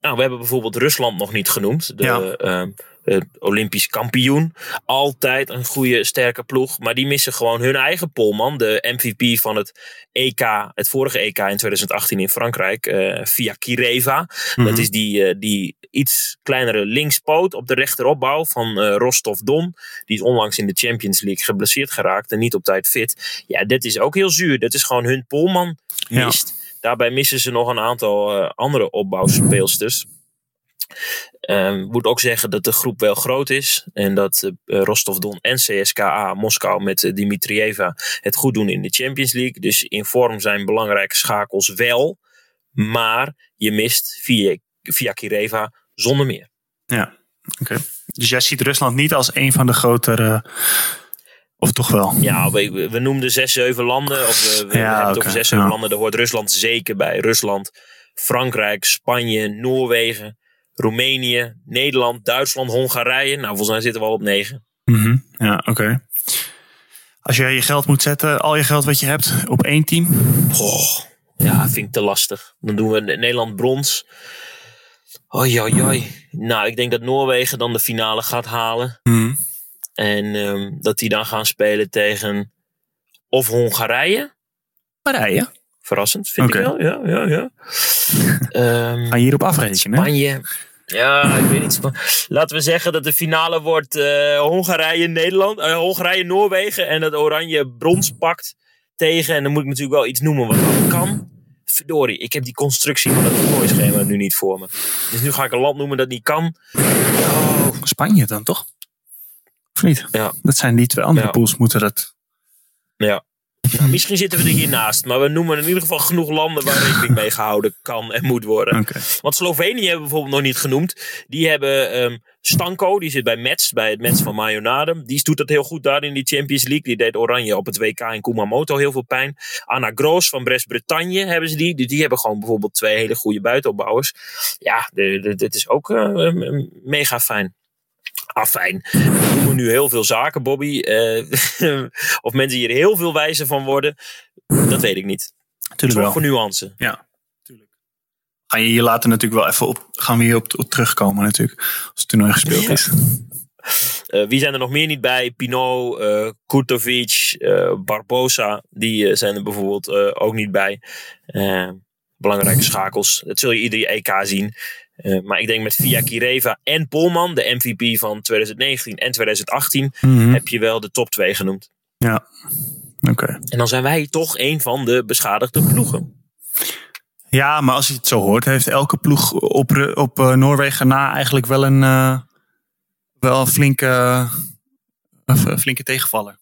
nou, we hebben bijvoorbeeld Rusland nog niet genoemd. De, Ja. De Olympisch kampioen. Altijd een goede, sterke ploeg. Maar die missen gewoon hun eigen polman. De MVP van het EK, het vorige EK in 2018 in Frankrijk. eh, via Kireva. Mhm. Dat is die, eh, die iets kleinere linkspoot op de rechteropbouw van eh, Rostov Don. Die is onlangs in de Champions League geblesseerd geraakt en niet op tijd fit. Ja, dit is ook heel zuur. Dat is gewoon hun polman Ja. mist. Daarbij missen ze nog een aantal eh, andere opbouwspeelsters. Ehm moet ook zeggen dat de groep wel groot is. En dat eh, Rostov Don en CSKA Moskou met eh, Dimitrieva het goed doen in de Champions League. Dus in vorm zijn belangrijke schakels wel. Maar je mist via, via Kireva zonder meer. Ja, oké. Dus jij ziet Rusland niet als een van de grotere. Of toch wel? Ja, we, we noemden zes, zeven landen. Of we, we Ja, hebben het over zes, zeven ja. landen. Daar hoort Rusland zeker bij. Rusland, Frankrijk, Spanje, Noorwegen, Roemenië, Nederland, Duitsland, Hongarije. Nou, volgens mij zitten we al op negen. Mhm, Ja, oké. Als jij je geld moet zetten, al je geld wat je hebt, op één team. Goh, ja, vind ik te lastig. Dan doen we Nederland brons. Oi, oi, oi. Nou, ik denk dat Noorwegen dan de finale gaat halen. Mhm. En ehm, dat die dan gaan spelen tegen of Hongarije. Marije. Verrassend, vind ik wel. Ja, ja, ja. [laughs] Ehm, Ga je hierop afrekenen? Spanje. Ja, ik weet niet. Laten we zeggen dat de finale wordt eh, Hongarije-Nederland. eh, Hongarije-Noorwegen. En dat Oranje brons pakt tegen. En dan moet ik natuurlijk wel iets noemen wat dat kan. Verdorie, ik heb die constructie van het toernooischema nu niet voor me. Dus nu ga ik een land noemen dat niet kan. Oh, Spanje dan toch? Of niet? Ja. Dat zijn die twee andere Ja. pools moeten dat. ja. Nou, misschien zitten we er hiernaast. Maar we noemen in ieder geval genoeg landen waar rekening mee gehouden kan en moet worden. Want Slovenië hebben we bijvoorbeeld nog niet genoemd. Die hebben ehm, Stanko, die zit bij Metz, bij het Metz van Mayonade. Die doet dat heel goed daar in die Champions League. Die deed Oranje op het WK in Kumamoto heel veel pijn. Anna Groos van Brest-Bretagne hebben ze die. Die, die hebben gewoon bijvoorbeeld twee hele goede buitenopbouwers. Ja, dit is ook eh, mega fijn. Ah, fijn. We noemen nu heel veel zaken, Bobby. Eh, [laughs] of mensen hier heel veel wijzer van worden, dat weet ik niet. Tuurlijk wel. voor nuance. Ja, tuurlijk. Ga je hier later natuurlijk wel even op. Gaan we hier op, op terugkomen natuurlijk. Als het toernooi gespeeld Ja. is. Eh, wie zijn er nog meer niet bij? Pinot, eh Kurtovic, eh, Barbosa. Die zijn er bijvoorbeeld ook niet bij. Belangrijke schakels. Dat zul je ieder EK zien. Eh, maar ik denk met Via Kireva en Polman, de MVP van 2019 en 2018, Mhm. heb je wel de top 2 genoemd. Ja, oké. En dan zijn wij toch een van de beschadigde ploegen. Ja, maar als je het zo hoort, heeft elke ploeg op, op eh, Noorwegen na eigenlijk wel een, eh, wel een flinke, een flinke tegenvaller.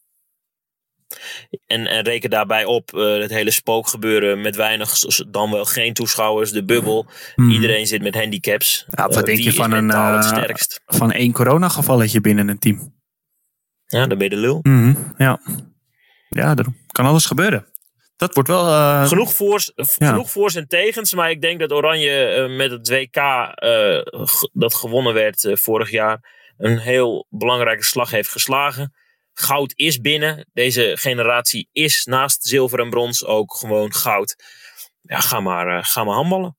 En, en reken daarbij op eh, het hele spookgebeuren met weinig, dan wel geen toeschouwers, de bubbel. Mhm. Iedereen zit met handicaps. Ja, wat Eh, denk je van een, het eh, sterkst? Van één coronagevalletje binnen een team. Ja, dan ben je de lul. Mhm, Ja, ja er kan alles gebeuren. Dat wordt wel... Genoeg voor's, Ja. genoeg voor's en tegens, maar ik denk dat Oranje met het WK dat gewonnen werd vorig jaar een heel belangrijke slag heeft geslagen. Goud is binnen. Deze generatie is naast zilver en brons ook gewoon goud. Ja, ga maar, eh, ga maar handballen.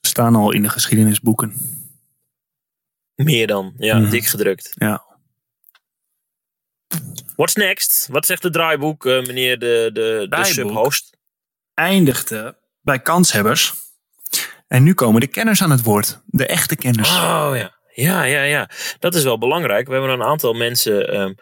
Ze staan al in de geschiedenisboeken. Meer dan, ja, Mhm. dik gedrukt. Ja. What's next? Wat zegt de draaiboek, eh, meneer de, de, de subhost? Eindigde bij kanshebbers. En nu komen de kenners aan het woord. De echte kenners. Oh ja. Ja, ja, ja. Dat is wel belangrijk. We hebben een aantal mensen ehm,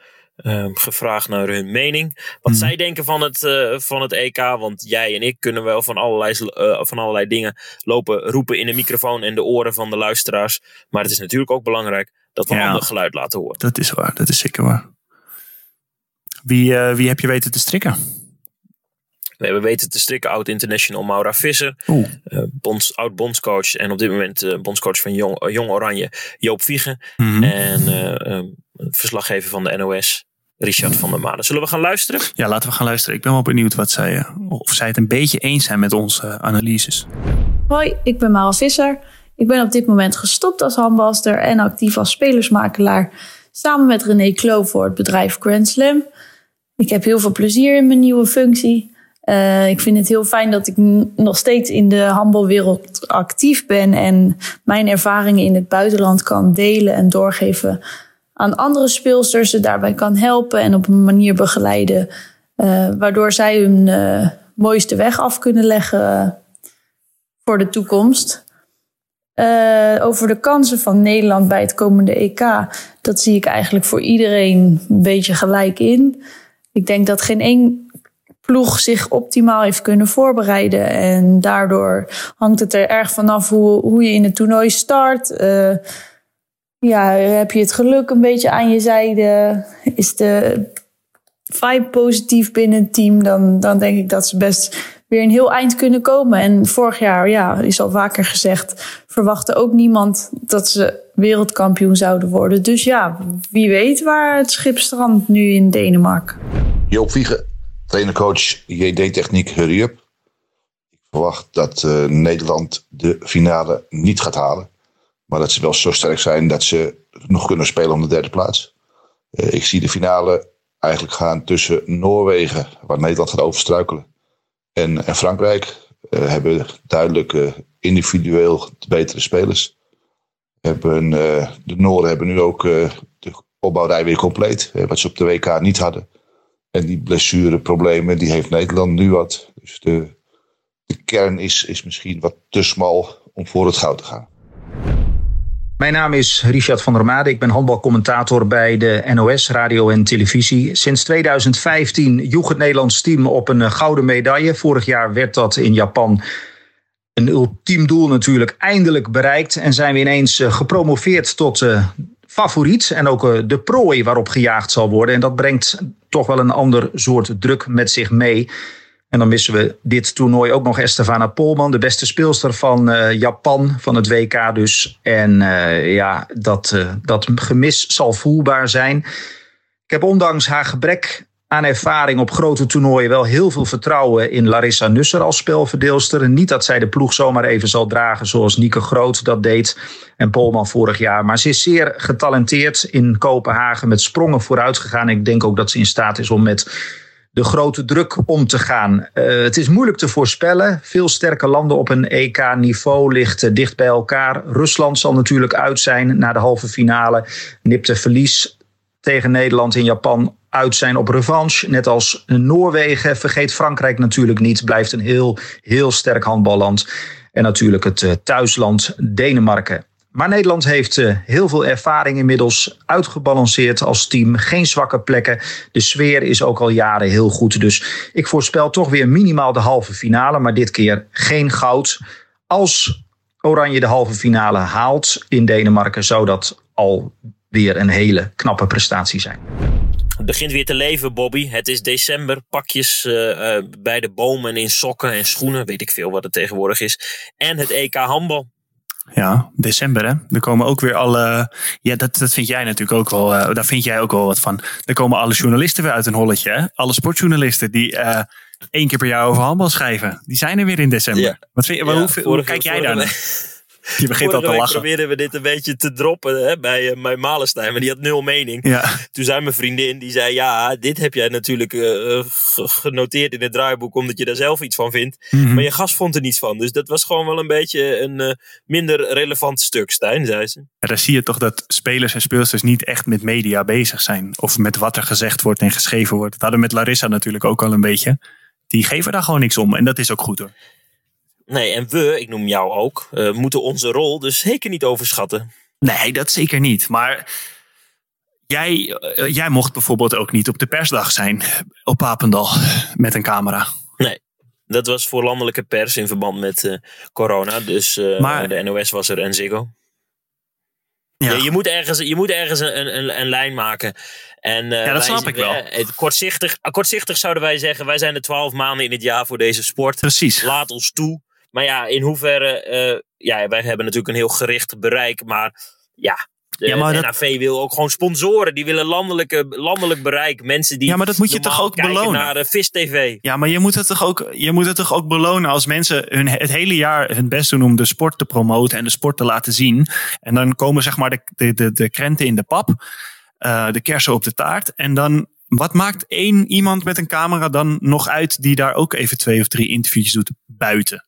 ehm, gevraagd naar hun mening. Wat Hmm. zij denken van het, eh, van het EK. Want jij en ik kunnen wel van allerlei, eh, van allerlei dingen lopen roepen in de microfoon en de oren van de luisteraars. Maar het is natuurlijk ook belangrijk dat we Ja. ander geluid laten horen. Dat is waar, dat is zeker waar. Wie, eh, wie heb je weten te strikken? We hebben weten te strikken oud-international Maura Visser. Bonds, oud-bondscoach en op dit moment bondscoach van Jong, Jong Oranje Joop Viegen. mhm. En verslaggever van de NOS Richard van der Maan. Zullen we gaan luisteren? Ja, laten we gaan luisteren. Ik ben wel benieuwd wat zij, eh, of zij het een beetje eens zijn met onze eh, analyses. Hoi, ik ben Maal Visser. Ik ben op dit moment gestopt als handbalster en actief als spelersmakelaar. Samen met René Kloof voor het bedrijf Grand Slam. Ik heb heel veel plezier in mijn nieuwe functie. Uh, ik vind het heel fijn dat ik nog steeds in de handbalwereld actief ben en mijn ervaringen in het buitenland kan delen en doorgeven aan andere speelsters, ze daarbij kan helpen en op een manier begeleiden uh, waardoor zij hun uh, mooiste weg af kunnen leggen voor de toekomst. over de kansen van Nederland bij het komende EK, dat zie ik eigenlijk voor iedereen een beetje gelijk in. Ik denk dat geen één ploeg zich optimaal heeft kunnen voorbereiden. En daardoor hangt het er erg vanaf hoe, hoe je in het toernooi start. Ja, heb je het geluk een beetje aan je zijde? Is de vibe positief binnen het team? Dan, dan denk ik dat ze best weer een heel eind kunnen komen. En vorig jaar, ja, is al vaker gezegd, verwachtte ook niemand dat ze wereldkampioen zouden worden. Dus ja, wie weet waar het schip strandt nu in Denemarken. Joop Wiegen, trainercoach JD Techniek Hurry Up. Ik verwacht dat uh, Nederland de finale niet gaat halen. Maar dat ze wel zo sterk zijn dat ze nog kunnen spelen om de derde plaats. Uh, ik zie de finale eigenlijk gaan tussen Noorwegen, waar Nederland gaat overstruikelen, en, en Frankrijk. Uh, hebben duidelijk individueel betere spelers. Hebben, de Nooren hebben nu ook de opbouwrij weer compleet. wat ze op de WK niet hadden. En die blessureproblemen, die heeft Nederland nu wat. Dus de, de kern is, is misschien wat te smal om voor het goud te gaan. Mijn naam is Richard van der Made. Ik ben handbalcommentator bij de NOS Radio en Televisie. Sinds 2015 joeg het Nederlands team op een gouden medaille. Vorig jaar werd dat in Japan een ultiem doel natuurlijk eindelijk bereikt. En zijn we ineens gepromoveerd tot favoriet en ook eh, de prooi waarop gejaagd zal worden. En dat brengt toch wel een ander soort druk met zich mee. En dan missen we dit toernooi ook nog Estefana Polman, de beste speelster van uh, Japan, van het WK dus. En uh, ja, dat, uh, dat gemis zal voelbaar zijn. Ik heb ondanks haar gebrek aan ervaring op grote toernooien wel heel veel vertrouwen in Larissa Nusser als spelverdeelster. Niet dat zij de ploeg zomaar even zal dragen zoals Nieke Groot dat deed en Polman vorig jaar. Maar ze is zeer getalenteerd in Kopenhagen met sprongen vooruit gegaan. Ik denk ook dat ze in staat is om met de grote druk om te gaan. Uh, het is moeilijk te voorspellen. Veel sterke landen op een EK-niveau ligt dicht bij elkaar. Rusland zal natuurlijk uit zijn na de halve finale. Nipte verlies tegen Nederland in Japan uit zijn op revanche. Net als Noorwegen. Vergeet Frankrijk natuurlijk niet. Blijft een heel, heel sterk handballand. En natuurlijk het uh, thuisland Denemarken. Maar Nederland heeft uh, heel veel ervaring inmiddels uitgebalanceerd als team. Geen zwakke plekken. De sfeer is ook al jaren heel goed. Dus ik voorspel toch weer minimaal de halve finale. Maar dit keer geen goud. Als Oranje de halve finale haalt in Denemarken, zou dat al weer een hele knappe prestatie zijn. Het begint weer te leven, Bobby. Het is december. Pakjes uh, uh, bij de bomen in sokken en schoenen. Weet ik veel wat het tegenwoordig is. En het EK handbal. Ja, december hè. Er komen ook weer alle. Ja, dat, dat vind jij natuurlijk ook wel. Uh, daar vind jij ook wel wat van. Er komen alle journalisten weer uit een holletje. Hè? Alle sportjournalisten die één keer per jaar over handbal schrijven. Die zijn er weer in december. Ja. Wat vind, ja, hoe, hoe, kijk jij daar naar? Je begint al te lachen. probeerden we dit een beetje te droppen hè, bij, uh, bij Malenstein. Maar die had nul mening. Ja. Toen zei mijn vriendin, die zei... Ja, dit heb jij natuurlijk uh, genoteerd in het draaiboek... omdat je daar zelf iets van vindt. Mm -hmm. Maar je gast vond er niets van. Dus dat was gewoon wel een beetje een uh, minder relevant stuk, Stijn, zei ze. Ja, daar zie je toch dat spelers en speelsters niet echt met media bezig zijn. Of met wat er gezegd wordt en geschreven wordt. Dat hadden we met Larissa natuurlijk ook al een beetje. Die geven daar gewoon niks om. En dat is ook goed hoor. Nee, en we, ik noem jou ook, uh, moeten onze rol dus zeker niet overschatten. Nee, dat zeker niet. Maar jij, uh, jij mocht bijvoorbeeld ook niet op de persdag zijn op Papendal met een camera. Nee, dat was voor landelijke pers in verband met uh, corona. Dus maar, de NOS was er en Ziggo. Ja. Je, je, moet ergens, je moet ergens een, een, een lijn maken. En, uh, ja, dat snap ik wel. Uh, kortzichtig, kortzichtig zouden wij zeggen, wij zijn er twaalf maanden in het jaar voor deze sport. Precies. Laat ons toe maar ja, in hoeverre. Uh, ja, wij hebben natuurlijk een heel gericht bereik. Maar ja, De Ja, maar dat- NAV wil ook gewoon sponsoren. Die willen landelijke, landelijk bereik. Mensen die Ja, maar dat moet je toch ook belonen? naar uh, Vis TV. Ja, maar je moet, het toch ook, je moet het toch ook belonen als mensen hun, het hele jaar hun best doen om de sport te promoten en de sport te laten zien. En dan komen zeg maar de, de, de, de krenten in de pap, eh, de kersen op de taart. En dan, wat maakt één iemand met een camera dan nog uit die daar ook even twee of drie interviewtjes doet buiten?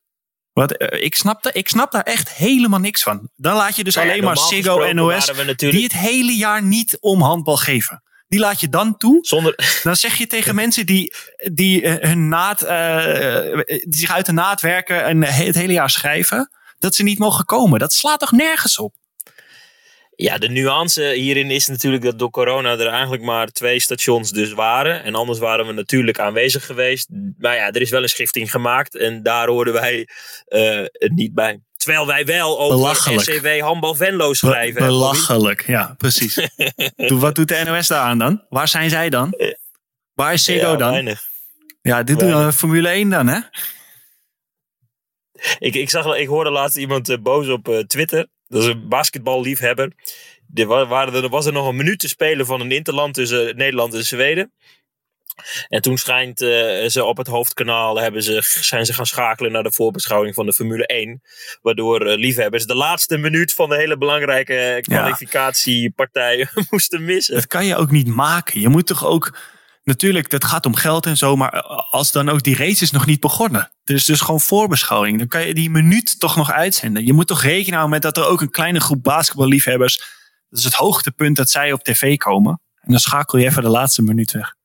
Wat, eh, ik, snap da- ik snap daar echt helemaal niks van. Dan laat je dus ja, alleen maar NOS, waren we natuurlijk- die het hele jaar niet om handbal geven. Die laat je dan toe Zonder, dan zeg je tegen [laughs] mensen die, die, eh, hun naad, eh, die zich uit de naad werken en het hele jaar schrijven, dat ze niet mogen komen. Dat slaat toch nergens op? Ja, de nuance hierin is natuurlijk dat door corona er eigenlijk maar twee stations dus waren. En anders waren we natuurlijk aanwezig geweest. Maar ja, er is wel een schifting gemaakt en daar hoorden wij eh, het niet bij. Terwijl wij wel over. SCW Handbal Venlo schrijven. Bobby? belachelijk, ja, precies. [laughs] Wat doet de NOS daar aan dan? Waar zijn zij dan? Waar is Ziggo Ja, dan? weinig. Ja, dit Weinig. dan Formule 1 dan, hè? Ik, ik, zag, ik hoorde laatst iemand eh, boos op eh, Twitter. Dat is een basketballiefhebber. Er, wa- waren er, was er nog een minuut te spelen van een interland tussen Nederland en Zweden. En toen schijnt eh, ze op het hoofdkanaal hebben ze, zijn ze gaan schakelen naar de voorbeschouwing van de Formule 1. Waardoor eh, liefhebbers de laatste minuut van de hele belangrijke eh, kwalificatiepartij [laughs] moesten missen. Dat kan je ook niet maken. Je moet toch ook. Natuurlijk, dat gaat om geld en zo. Maar als dan ook die race is nog niet begonnen. Is dus gewoon voorbeschouwing. Dan kan je die minuut toch nog uitzenden. Je moet toch rekenen houden met dat er ook een kleine groep basketballiefhebbers. Dat is het hoogtepunt dat zij op tv komen. En dan schakel je even de laatste minuut weg.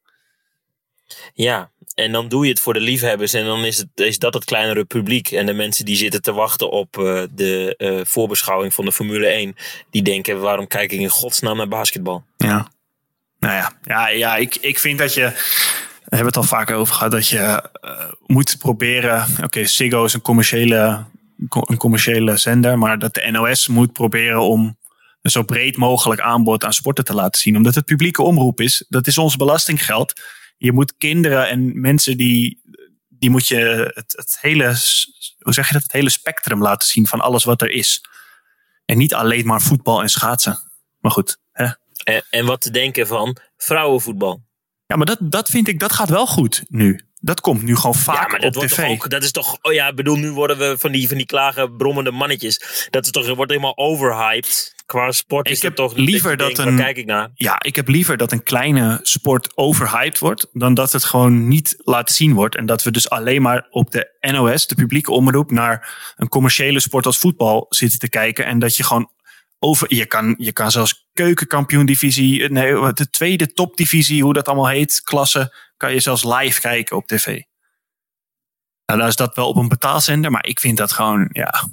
Ja, en dan doe je het voor de liefhebbers. En dan is, het, is dat het kleinere publiek. En de mensen die zitten te wachten op eh, de eh, voorbeschouwing van de Formule 1. Die denken, waarom kijk ik in godsnaam naar basketbal? Ja. Nou ja, ja, ja ik, ik vind dat je. We hebben het al vaker over gehad. Dat je eh, moet proberen. Oké, Ziggo is een commerciële, een commerciële zender. Maar dat de NOS moet proberen om een zo breed mogelijk aanbod aan sporten te laten zien. Omdat het publieke omroep is. Dat is ons belastinggeld. Je moet kinderen en mensen die. Die moet je het, het hele. Hoe zeg je dat? Het hele spectrum laten zien van alles wat er is. En niet alleen maar voetbal en schaatsen. Maar goed? En, en wat te denken van vrouwenvoetbal. Ja, maar dat, dat vind ik, dat gaat wel goed nu. Dat komt nu gewoon vaak ja, maar dat op wordt tv. toch ook, dat is toch, oh ja, bedoel, nu worden we van die, van die klagen brommende mannetjes. Dat is toch, wordt helemaal overhyped. Qua sport Ik is heb toch liever dat een- Waar kijk ik naar? Ja, ik heb liever dat een kleine sport overhyped wordt, dan dat het gewoon niet laten zien wordt. En dat we dus alleen maar op de NOS, de publieke omroep, naar een commerciële sport als voetbal zitten te kijken. En dat je gewoon over, je kan, je kan zelfs keukenkampioen-divisie, nee, de tweede topdivisie, hoe dat allemaal heet, klasse, kan je zelfs live kijken op tv. Nou, dan is dat wel op een betaalzender, maar ik vind dat gewoon, ja.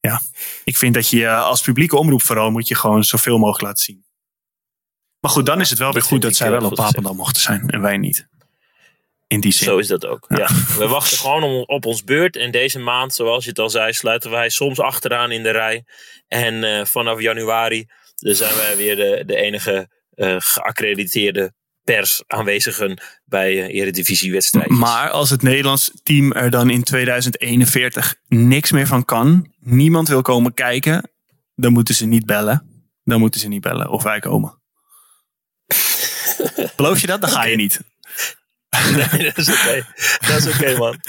Ja, ik vind dat je als publieke omroep vooral moet je gewoon zoveel mogelijk laten zien. Maar goed, dan is het wel weer dat goed dat zij wel op Papendal mochten zijn en wij niet. In die zin. Zo is dat ook. Ja. We wachten [laughs] gewoon op ons beurt. En deze maand, zoals je het al zei, sluiten wij soms achteraan in de rij. En eh, vanaf januari zijn wij weer de, de enige eh, geaccrediteerde pers aanwezigen bij eh eredivisiewedstrijden. Maar als het Nederlands team er dan in 2041 niks meer van kan, niemand wil komen kijken, dan moeten ze niet bellen. Dan moeten ze niet bellen of wij komen. [laughs] Geloof je dat? Dan ga je niet. [laughs] Nee, dat is oké. Dat is oké, man.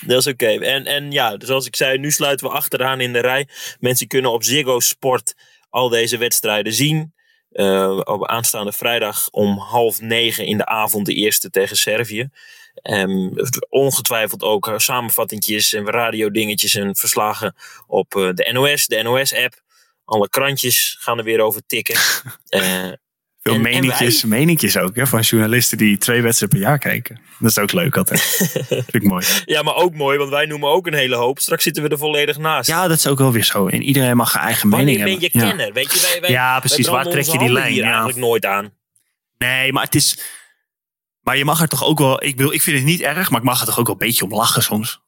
Dat is oké. En, en ja, zoals ik zei, nu sluiten we achteraan in de rij. Mensen kunnen op Ziggo Sport al deze wedstrijden zien. Eh, op aanstaande vrijdag om half negen in de avond de eerste tegen Servië. Ehm, ongetwijfeld ook eh, samenvattingjes en radiodingetjes en verslagen op eh, de NOS, de NOS-app. Alle krantjes gaan er weer over tikken. [laughs] Eh, Veel En- en meninkjes, meninkjes ook hè, van journalisten die twee wedstrijden per jaar kijken. Dat is ook leuk altijd. [laughs] Vind ik mooi. ja, maar ook mooi, want wij noemen ook een hele hoop. Straks zitten we er volledig naast. Ja, dat is ook wel weer zo. En iedereen mag een eigen Wanneer mening ben je hebben. Ja. kenner? Weet je, wij, wij, Ja, wij precies. Waar trek je die lijn? hier Ja. eigenlijk nooit aan. Nee, maar het is. Maar je mag er toch ook wel. Ik, bedoel, ik vind het niet erg, maar ik mag er toch ook wel een beetje om lachen soms.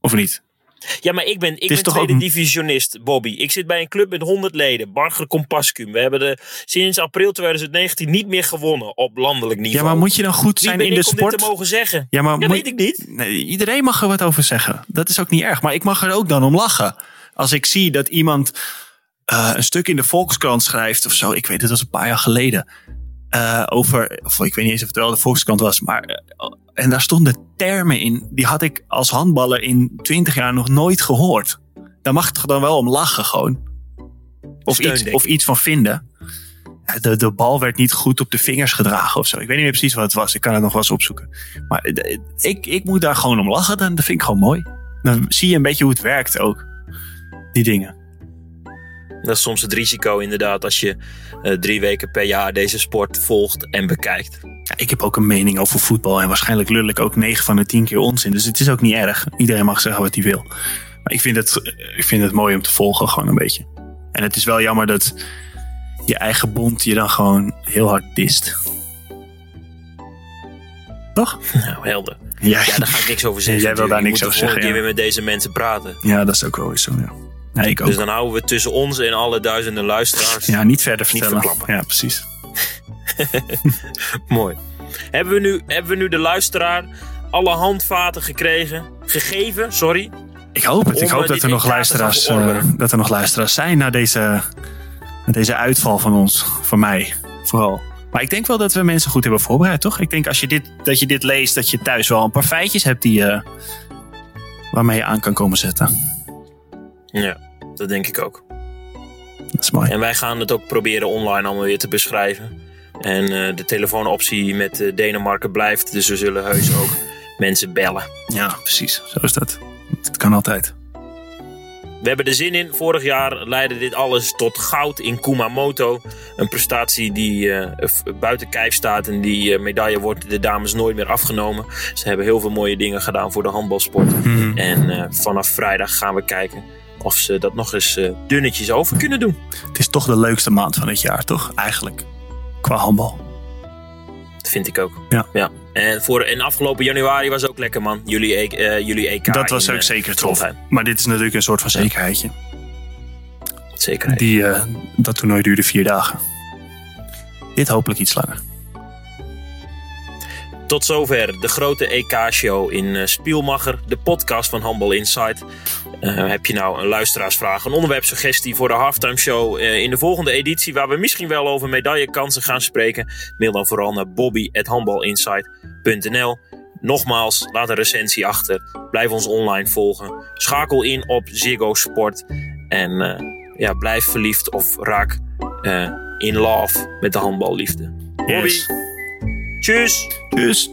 Of niet? Ja, maar ik ben, ik ben tweede ook- divisionist, Bobby. Ik zit bij een club met 100 leden, Barger Compascum. We hebben de, sinds april 2019 niet meer gewonnen op landelijk niveau. Ja, maar moet je dan goed zijn in ik de om sport? dit te mogen zeggen? Ja, maar Ja, moet- weet ik niet. Nee, iedereen mag er wat over zeggen. Dat is ook niet erg. Maar ik mag er ook dan om lachen. Als ik zie dat iemand eh, een stuk in de Volkskrant schrijft of zo. Ik weet, het was een paar jaar geleden. Eh, over, of ik weet niet eens of het wel de Volkskrant was. Maar, eh, en daar stonden termen in. Die had ik als handballer in 20 jaar nog nooit gehoord. Daar mag ik dan wel om lachen gewoon. Of, Steun, iets, of iets van vinden. De, de bal werd niet goed op de vingers gedragen of zo. Ik weet niet meer precies wat het was. Ik kan het nog wel eens opzoeken. Maar eh, ik, ik moet daar gewoon om lachen. Dan, dat vind ik gewoon mooi. Dan zie je een beetje hoe het werkt ook. Die dingen. Dat is soms het risico inderdaad als je eh, drie weken per jaar deze sport volgt en bekijkt. Ja, ik heb ook een mening over voetbal. En waarschijnlijk lul ik ook 9 van de 10 keer onzin. Dus het is ook niet erg. Iedereen mag zeggen wat hij wil. Maar ik vind het, ik vind het mooi om te volgen, gewoon een beetje. En het is wel jammer dat je eigen bond je dan gewoon heel hard dist. Toch? [laughs] Nou, helder. Ja, Ja, daar ga ik niks over [laughs] zeggen. Jij wil daar Je niks over zeggen, keer ja. weer met deze mensen praten. ja, dat is ook wel eens zo. Ja. Nee, ik ook. Dus dan houden we tussen ons en alle duizenden luisteraars. Ja, niet verder Niet vertellen. verklappen. ja, precies. [laughs] Mooi. Hebben we, nu, hebben we nu de luisteraar alle handvaten gekregen? Gegeven, sorry. Ik hoop het. Ik hoop eh, dat er, nog luisteraars, eh, dat er nog luisteraars zijn na deze, na deze uitval van ons. Van mij vooral. Maar ik denk wel dat we mensen goed hebben voorbereid, toch? Ik denk als je dit, dat je dit leest, dat je thuis wel een paar feitjes hebt die, eh, waarmee je aan kan komen zetten. Ja, dat denk ik ook. Dat is mooi. En wij gaan het ook proberen online allemaal weer te beschrijven. En eh, de telefoonoptie met eh, Denemarken blijft. Dus we zullen heus ook [laughs] mensen bellen. Ja, precies. Zo is dat. Het kan altijd. We hebben er zin in. Vorig jaar leidde dit alles tot goud in Kumamoto. Een prestatie die eh, buiten kijf staat. En die medaille wordt de dames nooit meer afgenomen. Ze hebben heel veel mooie dingen gedaan voor de handbalsport. Mhm. En vanaf vrijdag gaan we kijken of ze dat nog eens eh, dunnetjes over kunnen doen. Het is toch de leukste maand van het jaar, toch? Eigenlijk. Qua handbal. Dat vind ik ook. Ja. ja. En, voor, en afgelopen januari was ook lekker, man. Jullie, E- eh, jullie EK. dat was in, ook eh, zeker tof. Trondheim. Maar dit is natuurlijk een soort van zekerheidje. Zeker. Die, eh, dat toernooi duurde vier dagen. Dit hopelijk iets langer. Tot zover de grote EK-show in Spielmacher, de podcast van Handball Insight. Eh, heb je nou een luisteraarsvraag, een onderwerpsuggestie voor de halftime show eh, in de volgende editie, waar we misschien wel over medaillekansen gaan spreken? Mail dan vooral naar bobby.handballinsight.nl. Nogmaals, laat een recensie achter. Blijf ons online volgen. Schakel in op Ziggo Sport. En eh, ja, blijf verliefd of raak in love met de handballiefde. Bobby, Yes. tjus!